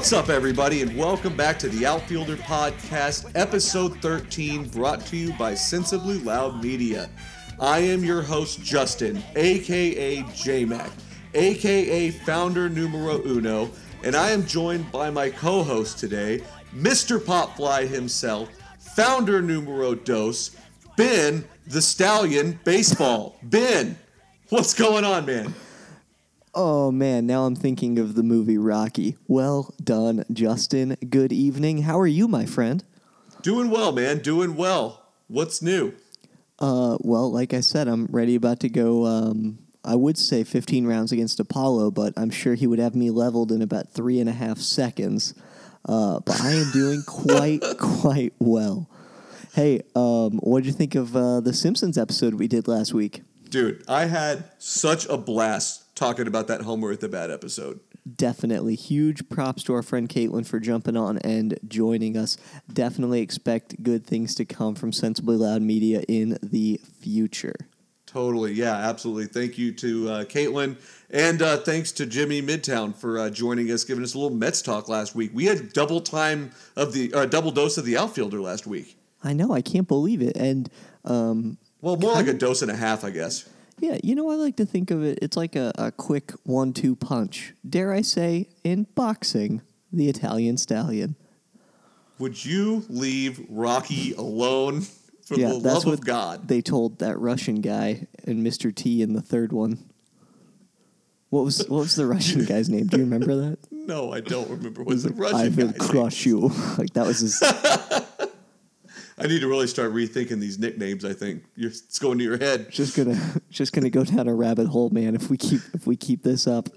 What's up, everybody, and welcome back to the Outfielder Podcast, episode 13, brought to you by Sensibly Loud Media. I am your host, Justin, aka JMac, aka founder numero uno, and I am joined by my co host today, Mr. Popfly himself, founder numero dos, Ben the Stallion Baseball. Ben, what's going on, man? Oh man, now I'm thinking of the movie Rocky. Well done, Justin. Good evening. How are you, my friend? Doing well, man. Doing well. What's new? Uh, well, like I said, I'm ready about to go. Um, I would say 15 rounds against Apollo, but I'm sure he would have me leveled in about three and a half seconds. Uh, but I am doing quite, quite well. Hey, um, what did you think of uh, the Simpsons episode we did last week? Dude, I had such a blast talking about that Homer at the Bat episode. Definitely. Huge props to our friend Caitlin for jumping on and joining us. Definitely expect good things to come from Sensibly Loud Media in the future. Totally. Yeah, absolutely. Thank you to uh, Caitlin. And uh, thanks to Jimmy Midtown for uh, joining us, giving us a little Mets talk last week. We had double time of the uh, double dose of the outfielder last week. I know. I can't believe it. And um, Well, more like a dose and a half, I guess. Yeah, you know, I like to think of it. It's like a, a quick one-two punch. Dare I say, in boxing, the Italian stallion. Would you leave Rocky alone for yeah, the that's love what of God? they told that Russian guy and Mr. T in the third one. What was what was the Russian guy's name? Do you remember that? No, I don't remember. What's the I Russian will guy's name? crush you. like that was his. I need to really start rethinking these nicknames. I think You're, it's going to your head. just gonna just gonna go down a rabbit hole, man. If we keep if we keep this up.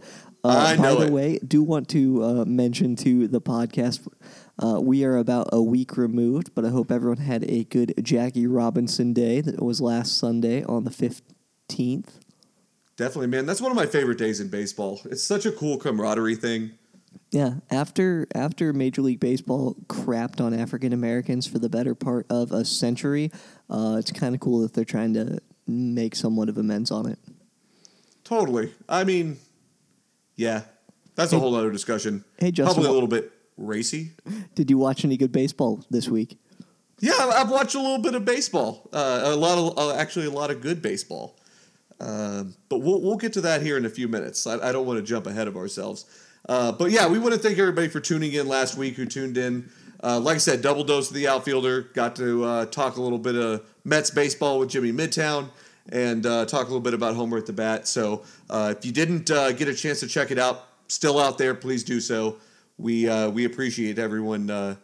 Uh, I know by the it. way, do want to uh, mention to the podcast, uh, we are about a week removed, but I hope everyone had a good Jackie Robinson day. That was last Sunday on the fifteenth. Definitely, man. That's one of my favorite days in baseball. It's such a cool camaraderie thing. Yeah, after after Major League Baseball crapped on African Americans for the better part of a century, uh, it's kind of cool that they're trying to make somewhat of amends on it. Totally. I mean, yeah, that's a whole other discussion. Hey, Justin, Probably a little bit racy. Did you watch any good baseball this week? Yeah, I've- I've watched a little bit of baseball. Uh, a lot of, uh, actually, a lot of good baseball. Um, but we'll we'll get to that here in a few minutes. I, I don't want to jump ahead of ourselves. Uh, but yeah, we want to thank everybody for tuning in last week who tuned in. Uh, like I said, double dose of the outfielder. Got to uh, talk a little bit of Mets baseball with Jimmy Midtown and uh, talk a little bit about Homer at the bat. So uh, if you didn't uh, get a chance to check it out, still out there, please do so. We we appreciate everyone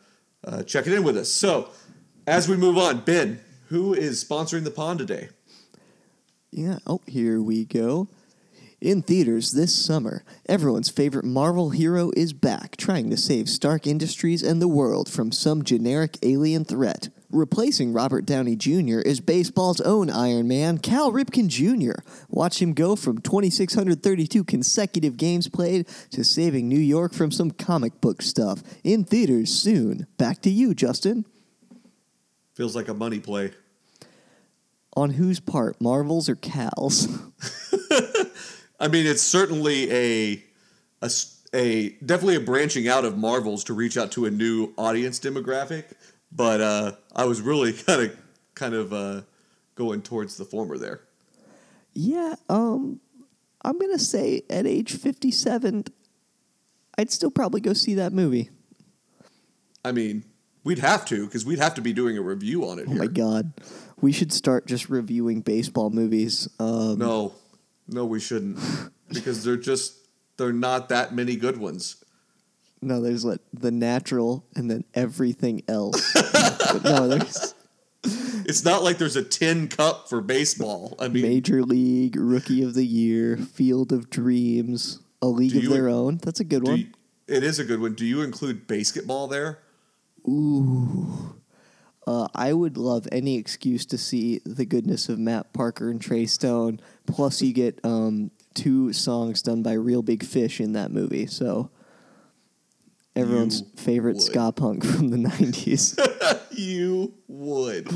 checking in with us. So as we move on, Ben, who is sponsoring the pond today? Yeah. Oh, here we go. In theaters this summer, everyone's favorite Marvel hero is back, trying to save Stark Industries and the world from some generic alien threat. Replacing Robert Downey Jr. is baseball's own Iron Man, Cal Ripken Jr. Watch him go from 2,632 consecutive games played to saving New York from some comic book stuff. In theaters soon. Back to you, Justin. Feels like a money play. On whose part, Marvel's or Cal's? I mean, it's certainly a, a a- definitely a branching out of Marvels to reach out to a new audience demographic. But uh, I was really kind of kind of uh, going towards the former there. Yeah, um, I'm gonna say at age 57, I'd still probably go see that movie. I mean, we'd have to because we'd have to be doing a review on it Oh here. my god, we should start just reviewing baseball movies. Um, No, no, we shouldn't because they're just they're not that many good ones. no, there's like the natural and then everything else. No, there's It's not like there's a tin cup for baseball. I mean, Major League, Rookie of the Year, Field of Dreams, A League of you- Their Own. That's a good one. you- it is a good one. Do you include basketball there? Ooh. Uh, I would love any excuse to see the goodness of Matt Parker and Trey Stone. Plus, you get um, two songs done by Reel Big Fish in that movie. So, everyone's You favorite would. ska punk from the 90s. You would.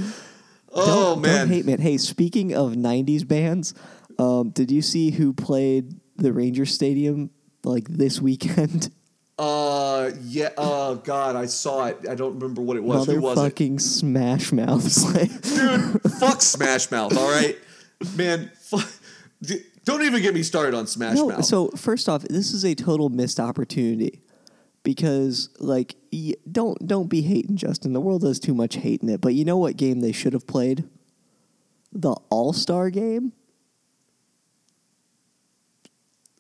Oh don't, man. Don't hate me. Hey, speaking of 90s bands, um, did you see who played the Ranger Stadium like this weekend? Uh, yeah. Oh God, I saw it. I don't remember what it was. Who was it? Motherfucking Smash Mouth. Dude, fuck Smash Mouth. All right, man. Fuck. Don't even get me started on Smash no, Mouth. so first off, this is a total missed opportunity because like y- don't don't be hating Justin. The world does too much hating it. But you know what game they should have played? The All Star game.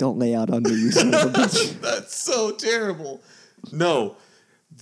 Don't lay out on me, you son of a bitch. That's so terrible. No,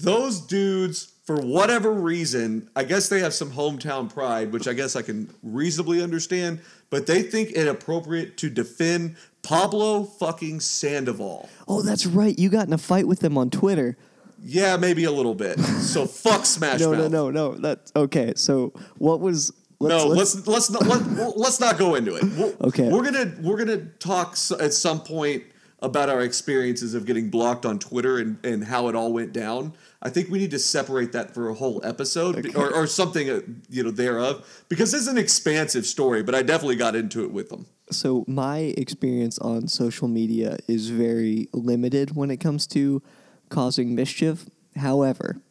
those dudes, for whatever reason, I guess they have some hometown pride, which I guess I can reasonably understand, but they think it appropriate to defend Pablo fucking Sandoval. Oh, that's right. You got in a fight with them on Twitter. Yeah, maybe a little bit. So fuck Smash No, Mouth. no, no, no. That's okay. So what was? No, let's let's not let, let's not go into it. We'll, Okay. we're gonna we're gonna talk at some point about our experiences of getting blocked on Twitter and, and how it all went down. I think we need to separate that for a whole episode Okay. or, or something uh, you know thereof because it's an expansive story. But I definitely got into it with them. So my experience on social media is very limited when it comes to causing mischief. However,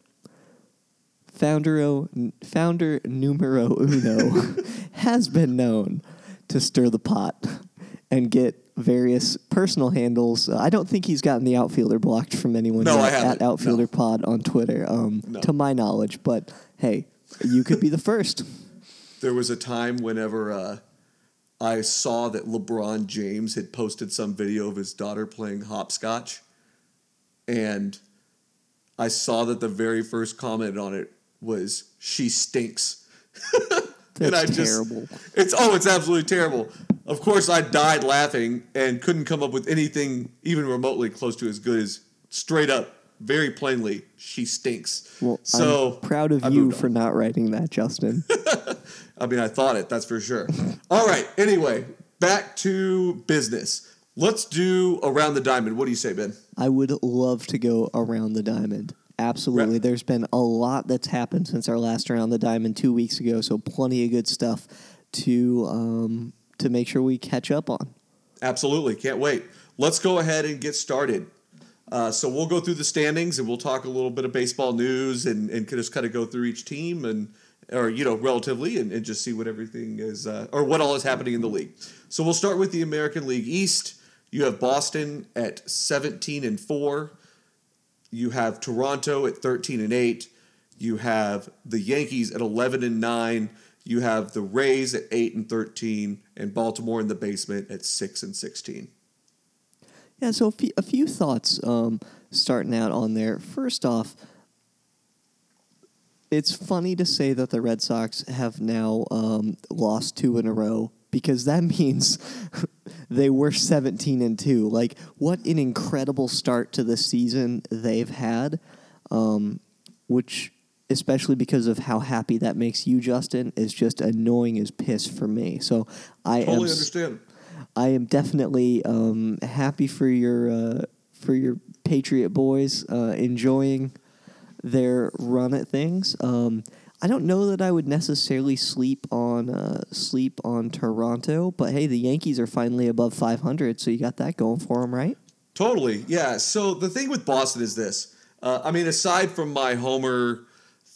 founder founder numero uno has been known to stir the pot and get various personal handles. Uh, I don't think he's gotten the outfielder blocked from anyone No, yet at outfielder No. pod on Twitter, um, No. to my knowledge. But hey, you could be the first. There was a time whenever uh, I saw that LeBron James had posted some video of his daughter playing hopscotch, and I saw that the very first comment on it was "she stinks." That's I just- terrible. It's oh, it's absolutely terrible. Of course, I died laughing and couldn't come up with anything even remotely close to as good as straight up, very plainly, she stinks. Well, so I'm proud of I you for not writing that, Justin. I mean, I thought it, that's for sure. All right. Anyway, back to business. Let's do around the diamond. What do you say, Ben? I would love to go around the diamond. Absolutely. Right. There's been a lot that's happened since our last round the diamond two weeks ago, so plenty of good stuff to um, to make sure we catch up on. Absolutely. Can't wait. Let's go ahead and get started. Uh, so we'll go through the standings and we'll talk a little bit of baseball news and, and just kind of go through each team and or you know relatively and, and just see what everything is uh, or what all is happening in the league. So we'll start with the American League East. You have Boston at 17 and 4. You have Toronto at 13 and 8. You have the Yankees at 11 and 9. You have the Rays at 8 and 13 and Baltimore in the basement at 6 and 16. Yeah, so a few, a few thoughts um, starting out on there. First off, it's funny to say that the Red Sox have now um, lost two in a row because that means they were 17 and 2. Like, what an incredible start to the season they've had, um, which, especially because of how happy that makes you, Justin, is just annoying as piss for me. So I. Totally s- understand. I am definitely um, happy for your uh, for your Patriot boys uh, enjoying their run at things. Um, I don't know that I would necessarily sleep on uh, sleep on Toronto, but hey, the Yankees are finally above 500, so you got that going for them, right? Totally. Yeah. So the thing with Boston is this. Uh, I mean, aside from my Homer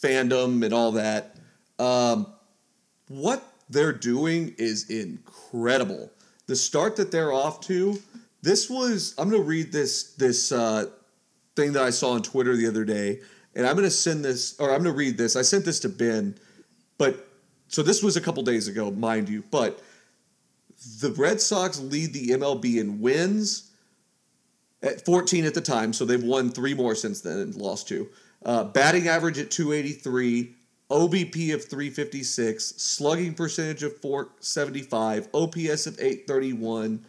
fandom and all that, um, what they're doing is incredible. The start that they're off to, this was. I'm going to read this this uh, thing that I saw on Twitter the other day, and I'm going to send this, or I'm going to read this. I sent this to Ben, but so this was a couple days ago, mind you. But the Red Sox lead the MLB in wins at 14 at the time, so they've won three more since then and lost two. Uh, batting average at 283, OBP of 356, slugging percentage of 475, OPS of 831,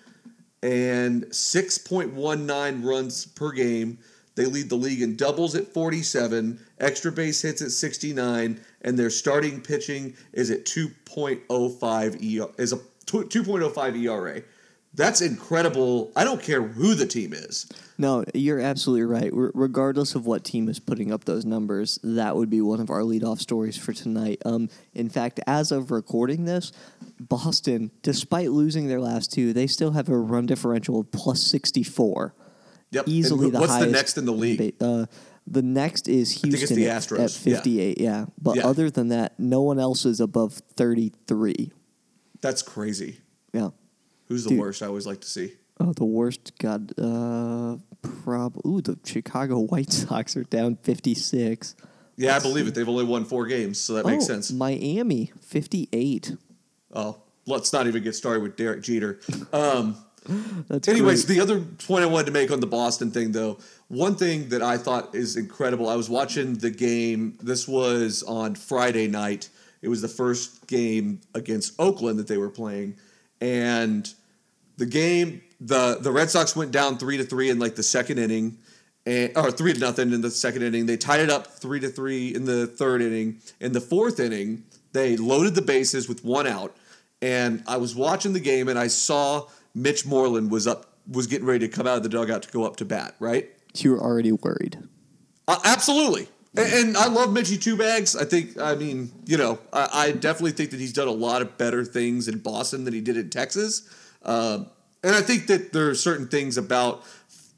and 6.19 runs per game. They lead the league in doubles at 47, extra base hits at 69, and their starting pitching is at 2.05 ER, is a 2.05 ERA. That's incredible. I don't care who the team is. No, you're absolutely right. Regardless of what team is putting up those numbers, that would be one of our leadoff stories for tonight. Um, in fact, as of recording this, Boston, despite losing their last two, they still have a run differential of plus 64. Yep. Easily wh- the what's the next in the league? Uh, the next is think it's Houston the at- Astros, at 58. Yeah. But Yeah. other than that, no one else is above 33. That's crazy. Yeah. Who's the Dude. worst? I always like to see. Oh, the worst. God. Uh, prob. Ooh, the Chicago White Sox are down 56. Yeah, I believe it. They've only won four games, so that makes Oh, sense. Miami 58. Oh, let's not even get started with Derek Jeter. Um, That's anyways, great. the other point I wanted to make on the Boston thing, though, one thing that I thought is incredible. I was watching the game. This was on Friday night. It was the first game against Oakland that they were playing, and the game the the Red Sox went down three to three in like the second inning, and or three to nothing in the second inning. They tied it up three to three in the third inning. In the fourth inning, they loaded the bases with one out, and I was watching the game and I saw Mitch Moreland was up was getting ready to come out of the dugout to go up to bat. Right. you were already worried. Uh, absolutely. And, and I love Mitchie Two Bags. I think, I mean, you know, I, I definitely think that he's done a lot of better things in Boston than he did in Texas. Um, and I think that there are certain things about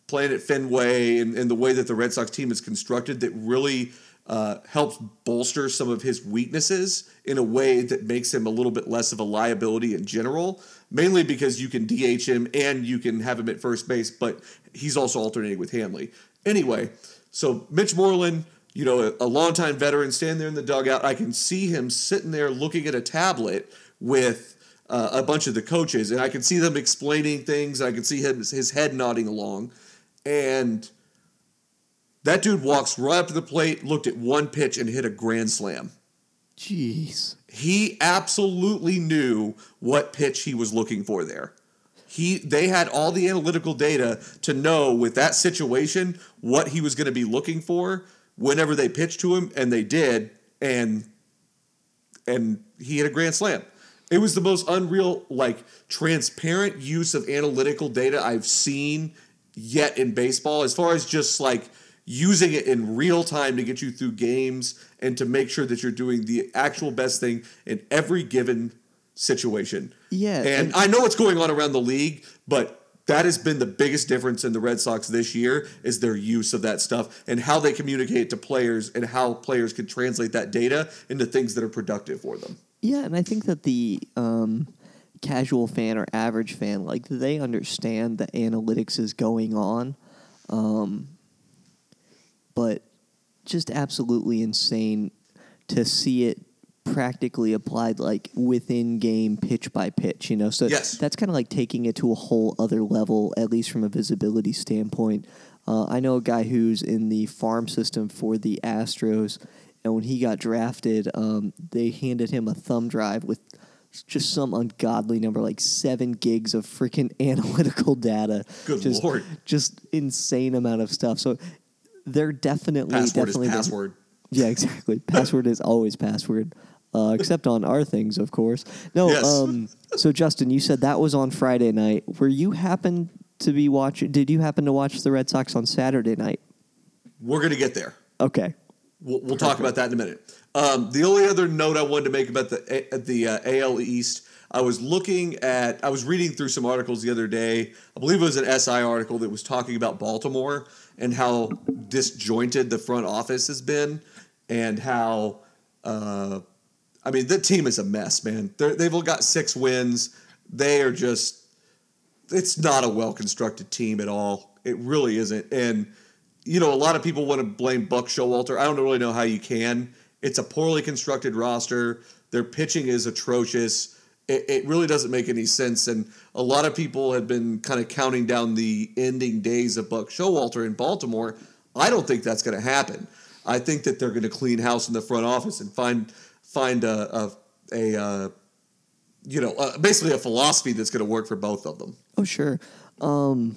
playing at Fenway and, and the way that the Red Sox team is constructed that really uh, helps bolster some of his weaknesses in a way that makes him a little bit less of a liability in general. Mainly because you can DH him and you can have him at first base, but he's also alternating with Hanley. Anyway, so Mitch Moreland, you know, a, a longtime veteran, standing there in the dugout. I can see him sitting there looking at a tablet with uh, a bunch of the coaches, and I can see them explaining things. I can see him, his head nodding along, and that dude walks right up to the plate, looked at one pitch, and hit a grand slam. Jeez. He absolutely knew what pitch he was looking for there. He they had all the analytical data to know with that situation what he was going to be looking for whenever they pitched to him, and they did, and and he hit a grand slam. It was the most unreal, like transparent use of analytical data I've seen yet in baseball, as far as just like using it in real time to get you through games and to make sure that you're doing the actual best thing in every given situation. Yeah, And, and- I know what's going on around the league, but that has been the biggest difference in the Red Sox this year is their use of that stuff and how they communicate to players and how players can translate that data into things that are productive for them. Yeah, and I think that the um, casual fan or average fan, like they understand that analytics is going on, um, but just absolutely insane to see it practically applied like within game pitch by pitch you know so Yes. that's kind of like taking it to a whole other level at least from a visibility standpoint uh, i know a guy who's in the farm system for the astros and when he got drafted um, they handed him a thumb drive with just some ungodly number like seven gigs of freaking analytical data Good just, Lord. just insane amount of stuff so they're definitely Password definitely is password. yeah, exactly. password is always password, uh, except on our things, of course. No. Yes. Um, so, Justin, you said that was on Friday night. Were you happen to be watching? Did you happen to watch the Red Sox on Saturday night? We're going to get there. Okay. We'll, we'll talk about that in a minute. Um, the only other note I wanted to make about the the uh, AL East, I was looking at, I was reading through some articles the other day. I believe it was an SI article that was talking about Baltimore and how disjointed the front office has been, and how, uh, I mean, the team is a mess, man. They're, they've all got six wins. They are just, it's not a well constructed team at all. It really isn't. And you know, a lot of people want to blame Buck Showalter. I don't really know how you can. It's a poorly constructed roster. Their pitching is atrocious. It, it really doesn't make any sense. And a lot of people have been kind of counting down the ending days of Buck Showalter in Baltimore. I don't think that's going to happen. I think that they're going to clean house in the front office and find find a a, a uh, you know uh, basically a philosophy that's going to work for both of them. Oh, sure. Um,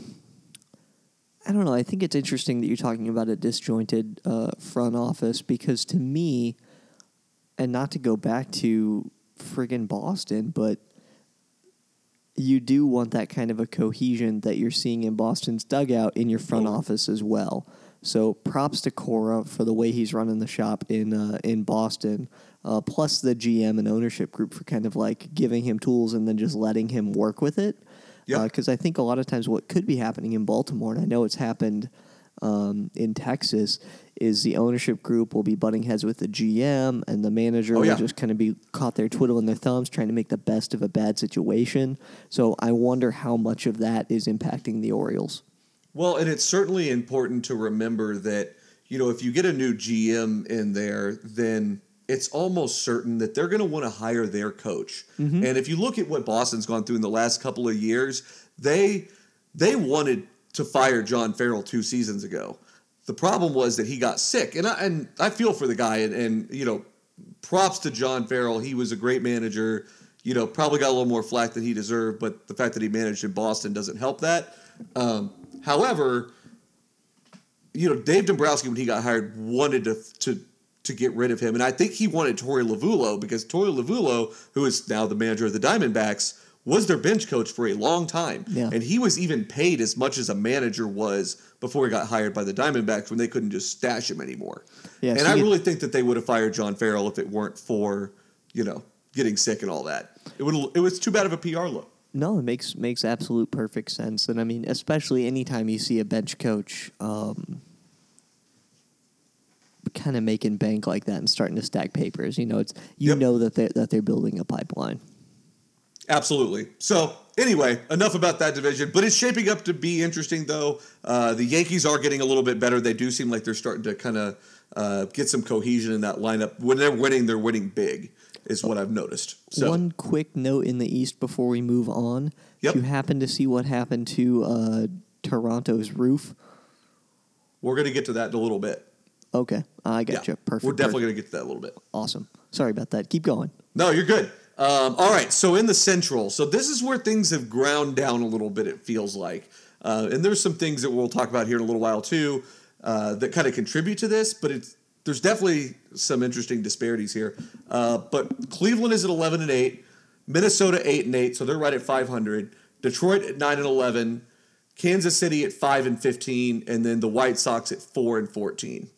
I don't know. I think it's interesting that you're talking about a disjointed uh, front office because to me, and not to go back to friggin' Boston, but you do want that kind of a cohesion that you're seeing in Boston's dugout in your front Totally. office as well. So props to Cora for the way he's running the shop in uh, in Boston. Uh, plus the GM and ownership group for kind of like giving him tools and then just letting him work with it. Yep. Because I think a lot of times what could be happening in Baltimore, and I know it's happened um, in Texas, is the ownership group will be butting heads with the GM, and the manager Oh, will yeah. just kind of be caught there twiddling their thumbs, trying to make the best of a bad situation. So I wonder how much of that is impacting the Orioles. Well, and it's certainly important to remember that, you know, if you get a new GM in there, then it's almost certain that they're going to want to hire their coach. And if you look at what Boston's gone through in the last couple of years, they they wanted to fire John Farrell two seasons ago. The problem was that he got sick, and I, and I feel for the guy, and, and you know, props to John Farrell. He was a great manager. You know, probably got a little more flack than he deserved, but the fact that he managed in Boston doesn't help that. Um, however, you know, Dave Dombrowski when he got hired wanted to to to get rid of him, and I think he wanted Torey Lovullo because Torey Lovullo, who is now the manager of the Diamondbacks, was their bench coach for a long time, Yeah. and he was even paid as much as a manager was before he got hired by the Diamondbacks when they couldn't just stash him anymore. Yeah, and so I really think that they would have fired John Farrell if it weren't for you know getting sick and all that. It would it was too bad of a PR look. No, it makes makes absolute perfect sense, and I mean, especially anytime you see a bench coach um, kind of making bank like that and starting to stack papers, you know, it's you Yep. know that they that they're building a pipeline. Absolutely. So anyway, enough about that division, but it's shaping up to be interesting though. Uh, the Yankees are getting a little bit better. They do seem like they're starting to kind of uh, get some cohesion in that lineup. When they're winning, they're winning big, is what I've noticed. So One quick note in the East before we move on: Yep. Do you happen to see what happened to uh, Toronto's roof? we're going to get to that in a little bit. Okay, I got you. Perfect. We're definitely going to get to that a little bit. awesome. Sorry about that. Keep going. No, you're good. Um, all right, so in the Central, so this is where things have ground down a little bit. It feels like, uh, and there's some things that we'll talk about here in a little while too uh, that kind of contribute to this. But it's there's definitely some interesting disparities here. Uh, but Cleveland is at 11 and eight, Minnesota eight and eight, so they're right at 500. Detroit at nine and 11, Kansas City at five and 15, and then the White Sox at four and 14.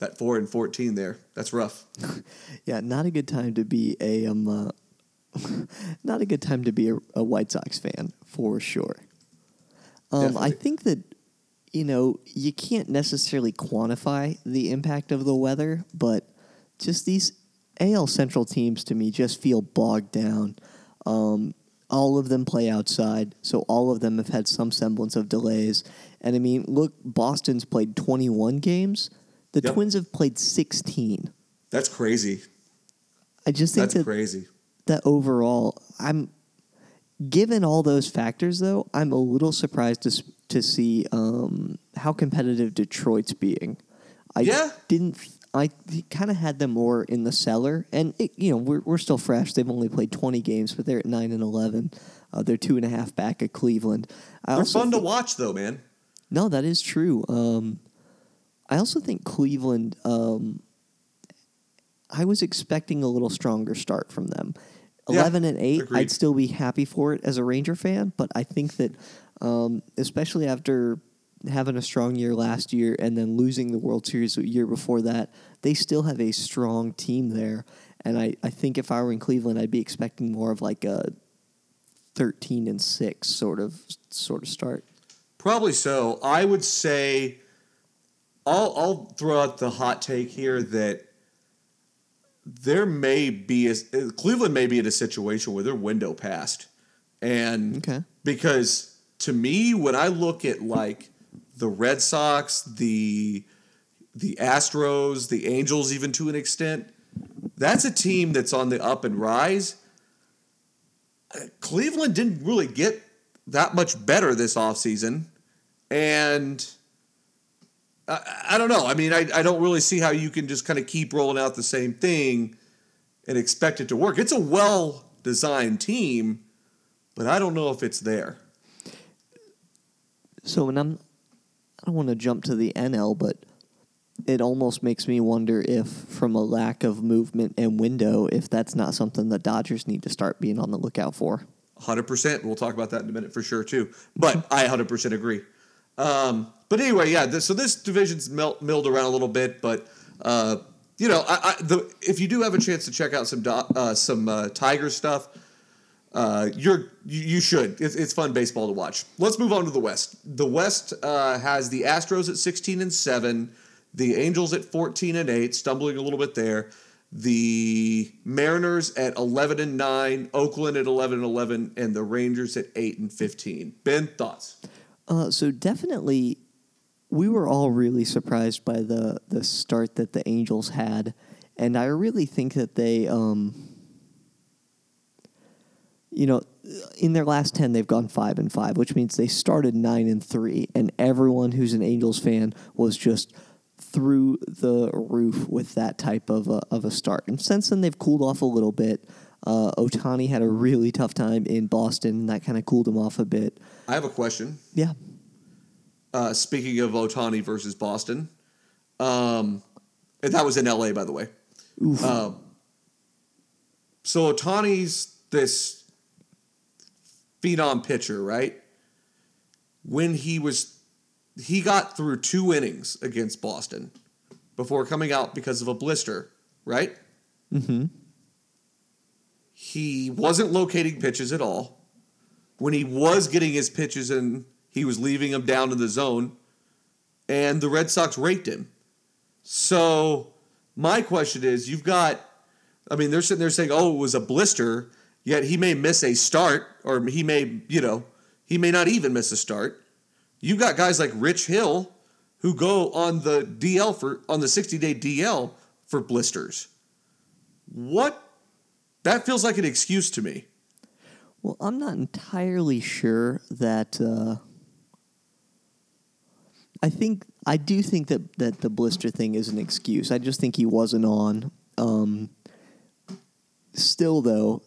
That four and 14 there, that's rough. Yeah, not a good time to be a um, uh, not a good time to be a, a White Sox fan for sure. Um, I think that you know you can't necessarily quantify the impact of the weather, but just these AL Central teams to me just feel bogged down. Um, all of them play outside, so all of them have had some semblance of delays. And I mean, look, Boston's played 21 games. The Yep. Twins have played 16. That's crazy. I just think That's that crazy. that overall, I'm given all those factors though, I'm a little surprised to to see um, how competitive Detroit's being. I Yeah. didn't. I kind of had them more in the cellar, and it, you know we're we're still fresh. They've only played 20 games, but they're at nine and 11. Uh, they're two and a half back at Cleveland. I They're fun to watch, though, man. no, that is true. Um, I also think Cleveland. Um, I was expecting a little stronger start from them. Yeah, Eleven and eight, agreed. I'd still be happy for it as a Ranger fan, but I think that, um, especially after having a strong year last year and then losing the World Series the year before that, they still have a strong team there. And I, I think if I were in Cleveland, I'd be expecting more of like a thirteen and six sort of sort of start. Probably so. I would say I'll I'll throw out the hot take here that there may be a, Cleveland may be in a situation where their window passed, and Okay. because to me when I look at like the Red Sox, the the Astros, the Angels, even to an extent, that's a team that's on the up and rise. Cleveland didn't really get that much better this offseason. And I, I don't know. I mean, I, I don't really see how you can just kind of keep rolling out the same thing and expect it to work. It's a well designed team, but I don't know if it's there. So when I'm, I don't want to jump to the NL, but it almost makes me wonder if, from a lack of movement and window, if that's not something the Dodgers need to start being on the lookout for. 100%. We'll talk about that in a minute for sure, too. But I 100% agree. Um, but anyway, yeah, this, so this division's milled around a little bit, but. Uh, you know, I, I, the, if you do have a chance to check out some do, uh, some uh, Tiger stuff, uh, you're you, you should. It's, it's fun baseball to watch. Let's move on to the West. The West uh, has the Astros at 16 and seven, the Angels at 14 and eight, stumbling a little bit there. The Mariners at 11 and nine, Oakland at 11 and 11, and the Rangers at eight and 15. Ben, thoughts? Uh, so definitely, we were all really surprised by the the start that the Angels had, and I really think that they, um, you know, in their last ten they've gone five and five, which means they started nine and three, and everyone who's an Angels fan was just through the roof with that type of a, of a start. And since then they've cooled off a little bit. Uh, Ohtani had a really tough time in Boston, and that kind of cooled him off a bit. I have a question. Yeah. Uh, speaking of Ohtani versus Boston, um, and that was in LA, by the way. Oof. Um, so Ohtani's this phenom pitcher, right? When he was, he got through two innings against Boston before coming out because of a blister, right? mm-hmm. He wasn't locating pitches at all. When he was getting his pitches in, he was leaving them down in the zone, and the Red Sox raked him. So, my question is you've got, I mean, they're sitting there saying, oh, it was a blister, yet he may miss a start, or he may, you know, he may not even miss a start. You've got guys like Rich Hill who go on the DL for, on the 60 day DL for blisters. What? That feels like an excuse to me. Well, I'm not entirely sure that. Uh, I think I do think that that the blister thing is an excuse. I just think he wasn't on. Um, still, though,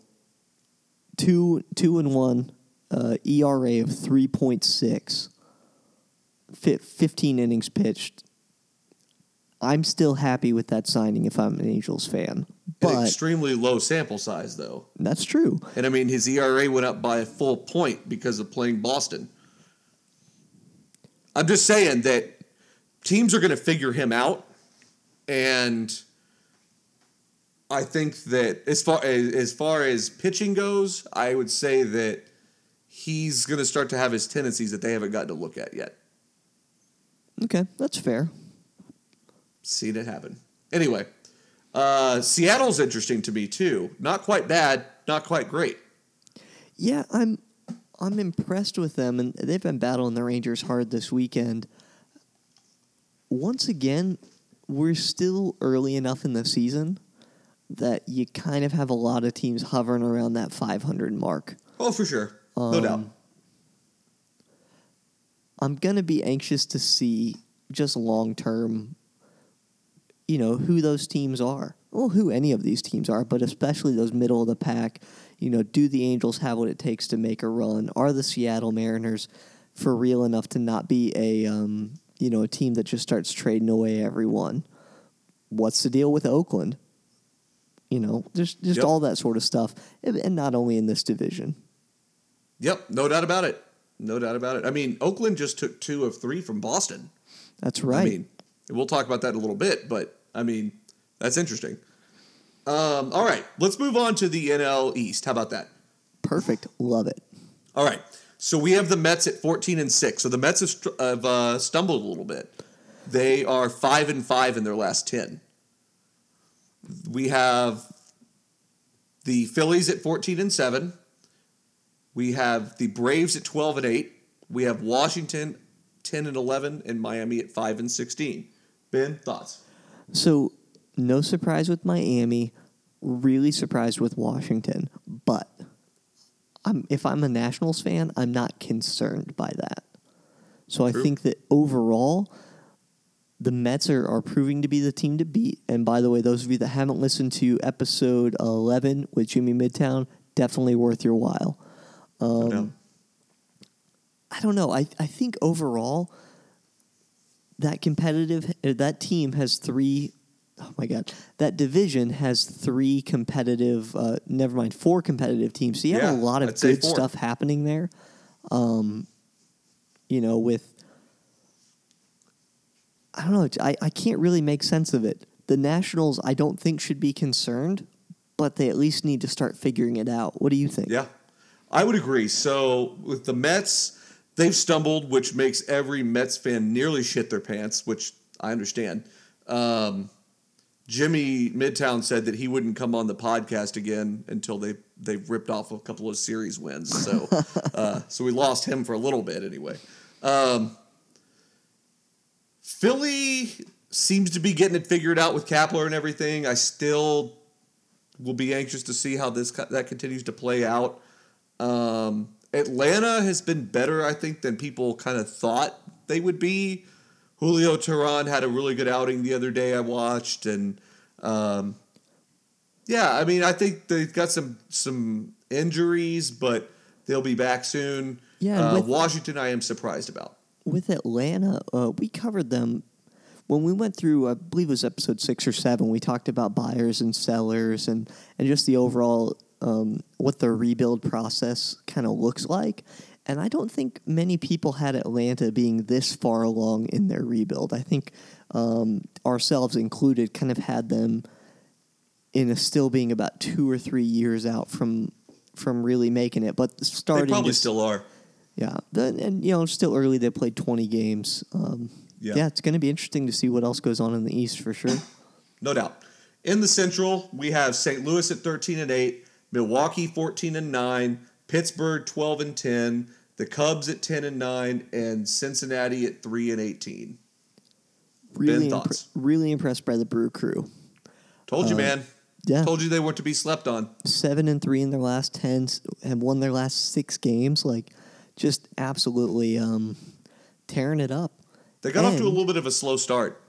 two two and one uh, ERA of three point six. 15 innings pitched. I'm still happy with that signing if I'm an Angels fan. An extremely low sample size, though. that's true. And I mean, his ERA went up by a full point because of playing Boston. I'm just saying that teams are going to figure him out, and I think that as far as, as far as pitching goes, I would say that he's going to start to have his tendencies that they haven't gotten to look at yet. Okay, that's fair. Seen it happen. Anyway, uh, Seattle's interesting to me too. Not quite bad, not quite great. Yeah, I'm I'm impressed with them, and they've been battling the Rangers hard this weekend. Once again, we're still early enough in the season that you kind of have a lot of teams hovering around that 500 mark. Oh, for sure, no Um, doubt. I'm going to be anxious to see just long term, you know, who those teams are. Well, who any of these teams are, but especially those middle of the pack. You know, do the Angels have what it takes to make a run? Are the Seattle Mariners for real enough to not be a, um, you know, a team that just starts trading away everyone? What's the deal with Oakland? You know, just just Yep. all that sort of stuff, and and not only in this division. Yep, no doubt about it. No doubt about it. I mean, Oakland just took two of three from Boston. That's right. I mean, we'll talk about that in a little bit, but I mean, that's interesting. Um, all right, let's move on to the NL East. How about that? Perfect. Love it. All right, so we have the Mets at fourteen and six. So the Mets have, str- have uh, stumbled a little bit. They are five and five in their last ten. We have the Phillies at fourteen and seven. We have the Braves at twelve and eight. We have Washington ten and eleven, and Miami at five and sixteen. Ben, thoughts? So, no surprise with Miami. Really surprised with Washington. But I'm, if I'm a Nationals fan, I'm not concerned by that. So I think that overall, the Mets are, are proving to be the team to beat. And by the way, those of you that haven't listened to episode 11 with Jimmy Midtown, definitely worth your while. Um, No. I don't know. I, I think overall, that competitive uh, that team has three oh my god that division has three competitive uh, never mind four competitive teams. So you have a lot of I'd good stuff happening there. Um, you know with i don't know I, I can't really make sense of it. The nationals i don't think should be concerned but they at least need to start figuring it out. What do you think? Yeah. I would agree. So with the Mets, they've stumbled, which makes every Mets fan nearly shit their pants, which I understand. Um, Jimmy Midtown said that he wouldn't come on the podcast again until they they ripped off a couple of series wins. So uh, so we lost him for a little bit anyway. Um, Philly seems to be getting it figured out with Kapler and everything. I still will be anxious to see how this that continues to play out. Um, Atlanta has been better, I think, than people kind of thought they would be. Julio Teheran had a really good outing the other day. I watched, and um, yeah, I mean, I think they've got some some injuries, but they'll be back soon. Yeah, uh, Washington, I am surprised about. with Atlanta, uh, we covered them when we went through. I believe it was episode six or seven. We talked about buyers and sellers and and just the overall um, what the rebuild process kind of looks like. And I don't think many people had Atlanta being this far along in their rebuild. I think um, ourselves included kind of had them in a still being about two or three years out from from really making it. But starting They probably to- still are. yeah, the, and you know, still early. They played twenty games. Um, Yeah. yeah. it's going to be interesting to see what else goes on in the East for sure. No doubt. In the Central, we have St. Louis at 13 and 8, Milwaukee 14 and 9, Pittsburgh 12 and 10, the Cubs at 10 and 9, and Cincinnati at 3 and 18. Really, thoughts? really impressed by the Brew Crew. Told you, Uh, man. Yeah, Told you they weren't to be slept on. seven and three in their last ten, have won their last six games. Like, just absolutely um, tearing it up. They got off to a little bit of a slow start,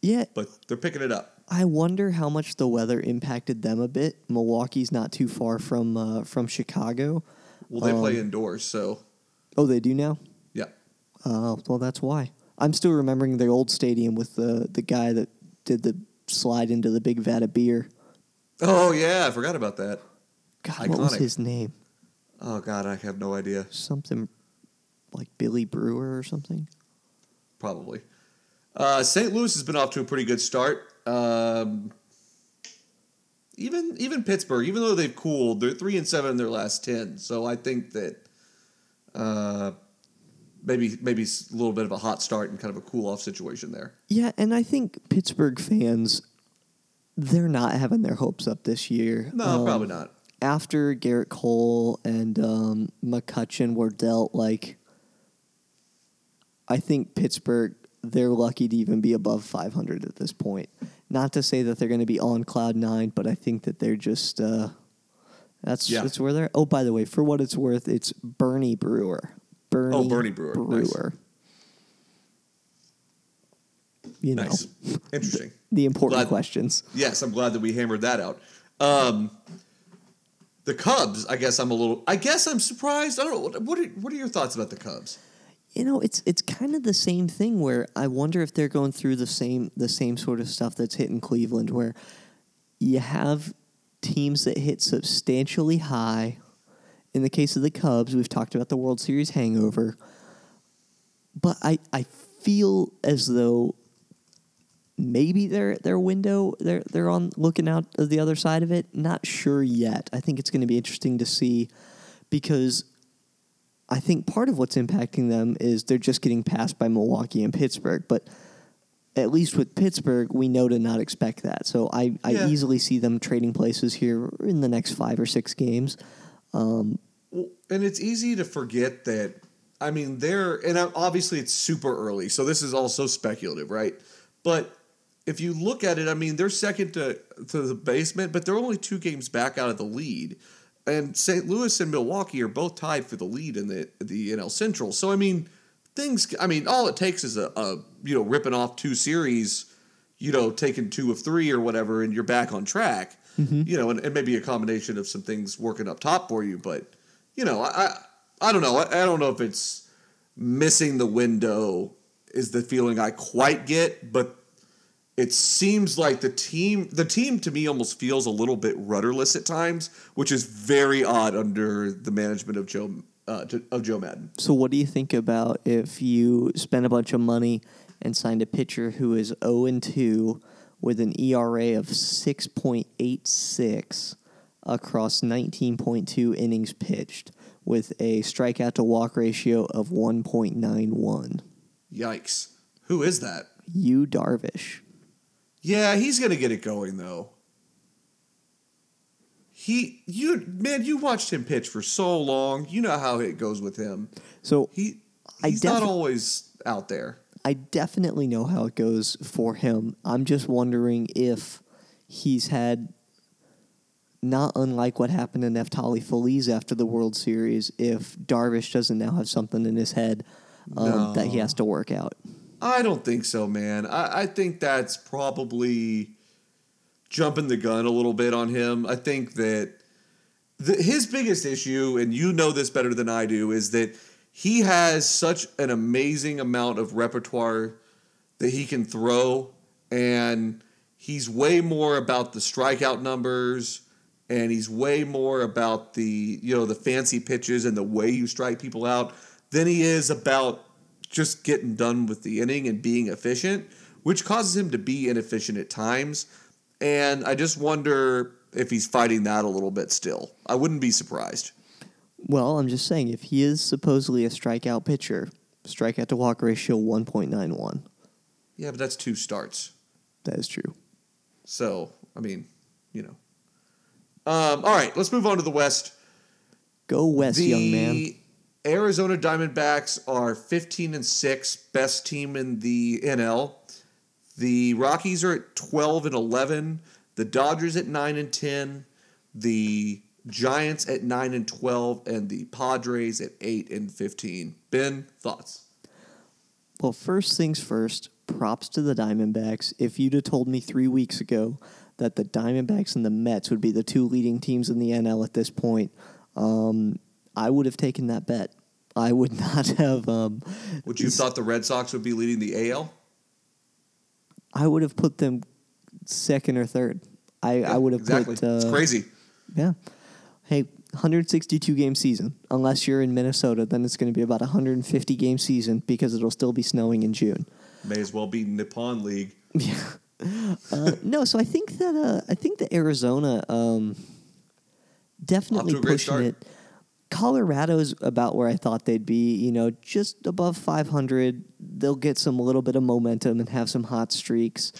Yeah, but they're picking it up. I wonder how much the weather impacted them a bit. Milwaukee's not too far from uh, from Chicago. Well, they play Um, indoors, so Oh, they do now. yeah. Uh, well, that's why. I'm still remembering the old stadium with the the guy that did the slide into the big vat of beer. Oh, yeah, I forgot about that. God, what was his name? Oh, God, I have no idea. Something like Billy Brewer or something. Probably. Uh, St. Louis has been off to a pretty good start. Um, even even Pittsburgh, even though they've cooled, they're three and seven in their last ten. So I think that uh, maybe maybe a little bit of a hot start and kind of a cool off situation there. Yeah, and I think Pittsburgh fans, they're not having their hopes up this year. No, Um, probably not. After Gerrit Cole and um, McCutchen were dealt, like, I think Pittsburgh, they're lucky to even be above 500 at this point. Not to say that they're going to be on cloud nine, but I think that they're just. Uh, that's Yeah. that's where they're. Oh, by the way, for what it's worth, it's Bernie Brewer. Bernie. Oh, Bernie Brewer. Nice. Brewer. You know Nice, interesting. the important Glad- questions. Yes, I'm glad that we hammered that out. Um, the Cubs, I guess I'm a little. I guess I'm surprised. I don't know. What, what are what are your thoughts about the Cubs? You know, it's it's kind of the same thing where I wonder if they're going through the same the same sort of stuff that's hitting Cleveland, where you have teams that hit substantially high. In the case of the Cubs, we've talked about the World Series hangover, but I I feel as though maybe their their window they're they're on looking out of the other side of it. Not sure yet. I think it's going to be interesting to see because I think part of what's impacting them is they're just getting passed by Milwaukee and Pittsburgh. But at least with Pittsburgh, we know to not expect that. So I, I Yeah. easily see them trading places here in the next five or six games. Um, and it's easy to forget that. I mean, they're and obviously it's super early, so this is also speculative, right? But if you look at it, I mean, they're second to to the basement, but they're only two games back out of the lead. And St. Louis and Milwaukee are both tied for the lead in the the NL Central. So I mean, things. I mean, all it takes is a, a you know ripping off two series, you know, taking two of three or whatever, and you're back on track. Mm-hmm. You know, and, and maybe a combination of some things working up top for you. But you know, I I, I don't know. I, I don't know if it's missing the window is the feeling I quite get, but it seems like the team the team to me almost feels a little bit rudderless at times, which is very odd under the management of Joe uh, to, of Joe Maddon. so what do you think about if you spend a bunch of money and signed a pitcher who is 0 and 2 with an ERA of 6.86 across 19.2 innings pitched with a strikeout to walk ratio of 1.91. Yikes. Who is that? Yu Darvish. Yeah, he's gonna get it going though. He, you, man, you watched him pitch for so long. You know how it goes with him. So He, I he's not always out there. I definitely know how it goes for him. I'm just wondering if he's had, not unlike what happened to Neftali Feliz after the World Series, if Darvish doesn't now have something in his head um, that he has to work out. I don't think so, man. I, I think that's probably jumping the gun a little bit on him. I think that the, his biggest issue, and you know this better than I do, is that he has such an amazing amount of repertoire that he can throw, and he's way more about the strikeout numbers, and he's way more about the you know the fancy pitches and the way you strike people out than he is about just getting done with the inning and being efficient, which causes him to be inefficient at times. And I just wonder if he's fighting that a little bit still. I wouldn't be surprised. Well, I'm just saying, if he is supposedly a strikeout pitcher, strikeout to walk ratio 1.91. Yeah, but that's two starts. That is true. So, I mean, you know. Um, all right, let's move on to the West. Go West, the young man. Arizona Diamondbacks are 15 and 6, best team in the NL. The Rockies are at 12 and 11, the Dodgers at 9 and 10, the Giants at 9 and 12 and the Padres at 8 and 15. Ben, thoughts? Well, first things first, props to the Diamondbacks. If you'd have told me three weeks ago that the Diamondbacks and the Mets would be the two leading teams in the NL at this point, um, I would have taken that bet. I would not have. Um, Would you have thought the Red Sox would be leading the AL? I would have put them second or third. I, I would have exactly. put. Uh, it's crazy. Yeah. Hey, 162 game season. Unless you're in Minnesota, then it's going to be about 150 game season because it'll still be snowing in June. May as well be Nippon League. Yeah. Uh, no, so I think that uh, I think that Arizona um, definitely pushing it. Colorado's about where I thought they'd be. You know, just above 500. They'll get some little bit of momentum and have some hot streaks.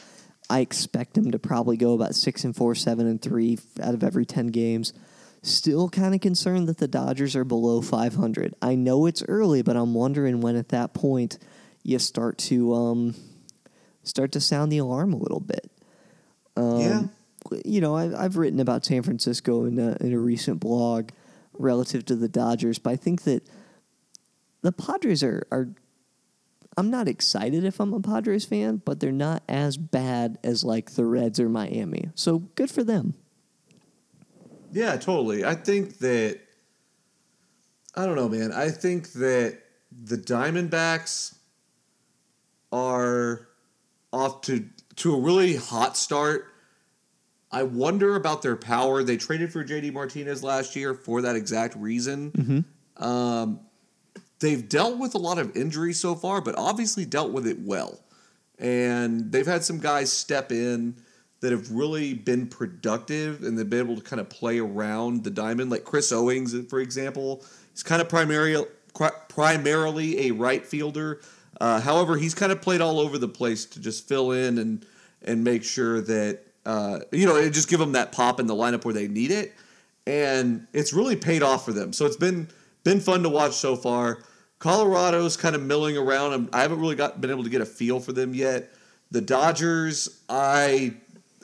I expect them to probably go about six and four, seven and three out of every 10 games. Still kind of concerned that the Dodgers are below 500. I know it's early, but I'm wondering when at that point you start to um, start to sound the alarm a little bit. Um, Yeah. You know, I, I've written about San Francisco in a, in a recent blog relative to the Dodgers, but I think that the Padres are, are. I'm not excited if I'm a Padres fan, but they're not as bad as like the Reds or Miami. So good for them. Yeah, totally. I think that I don't know, man. I think that the Diamondbacks are off to to a really hot start. I wonder about their power. They traded for JD Martinez last year for that exact reason. Um, they've dealt with a lot of injuries so far, but obviously dealt with it well. And they've had some guys step in that have really been productive and they've been able to kind of play around the diamond. Like Chris Owings, for example, he's kind of primarily primarily a right fielder. Uh, however, he's kind of played all over the place to just fill in and and make sure that uh, you know, it just give them that pop in the lineup where they need it, and it's really paid off for them. So it's been been fun to watch so far. Colorado's kind of milling around. I haven't really got been able to get a feel for them yet. The Dodgers, I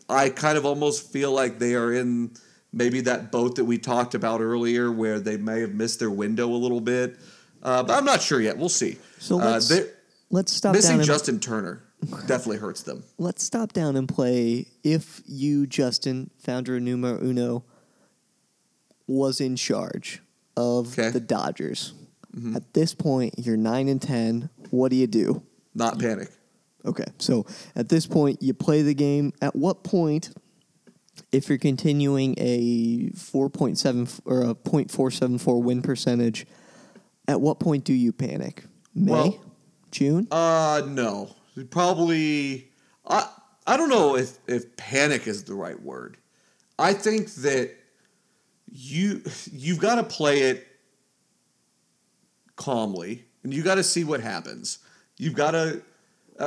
I kind of almost feel like they are in maybe that boat that we talked about earlier, where they may have missed their window a little bit. Uh, but I'm not sure yet. We'll see. So uh, let's they're- let's stop missing Justin Turner definitely hurts them. let's stop down and play if you, Justin, founder numero uno, was in charge of Okay. the Dodgers. At this point, you're nine and ten. What do you do? Not panic. Okay, so at this point, you play the game. At what point, if you're continuing a four point seven or a point four seven four win percentage, at what point do you panic? May, Well- June? Uh no. Probably I I don't know if if panic is the right word. I think that you you've got to play it calmly and you got to see what happens. You've got to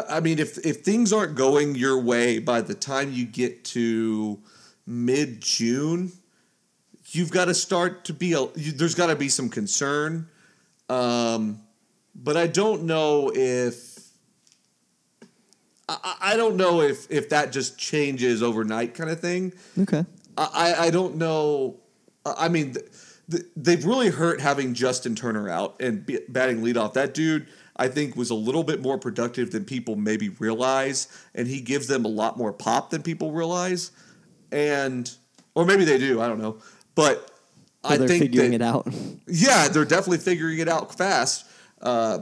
I mean if if things aren't going your way by the time you get to mid June, you've got to start to be a you, there's got to be some concern. Um, but I don't know if I, I don't know if if that just changes overnight kind of thing. Okay. I, I don't know. I mean, th- th- they've really hurt having Justin Turner out and be, batting leadoff. That dude, I think, was a little bit more productive than people maybe realize, and he gives them a lot more pop than people realize. And or maybe they do. I don't know, but So I they're think figuring that, it out. yeah, they're definitely figuring it out fast. Uh,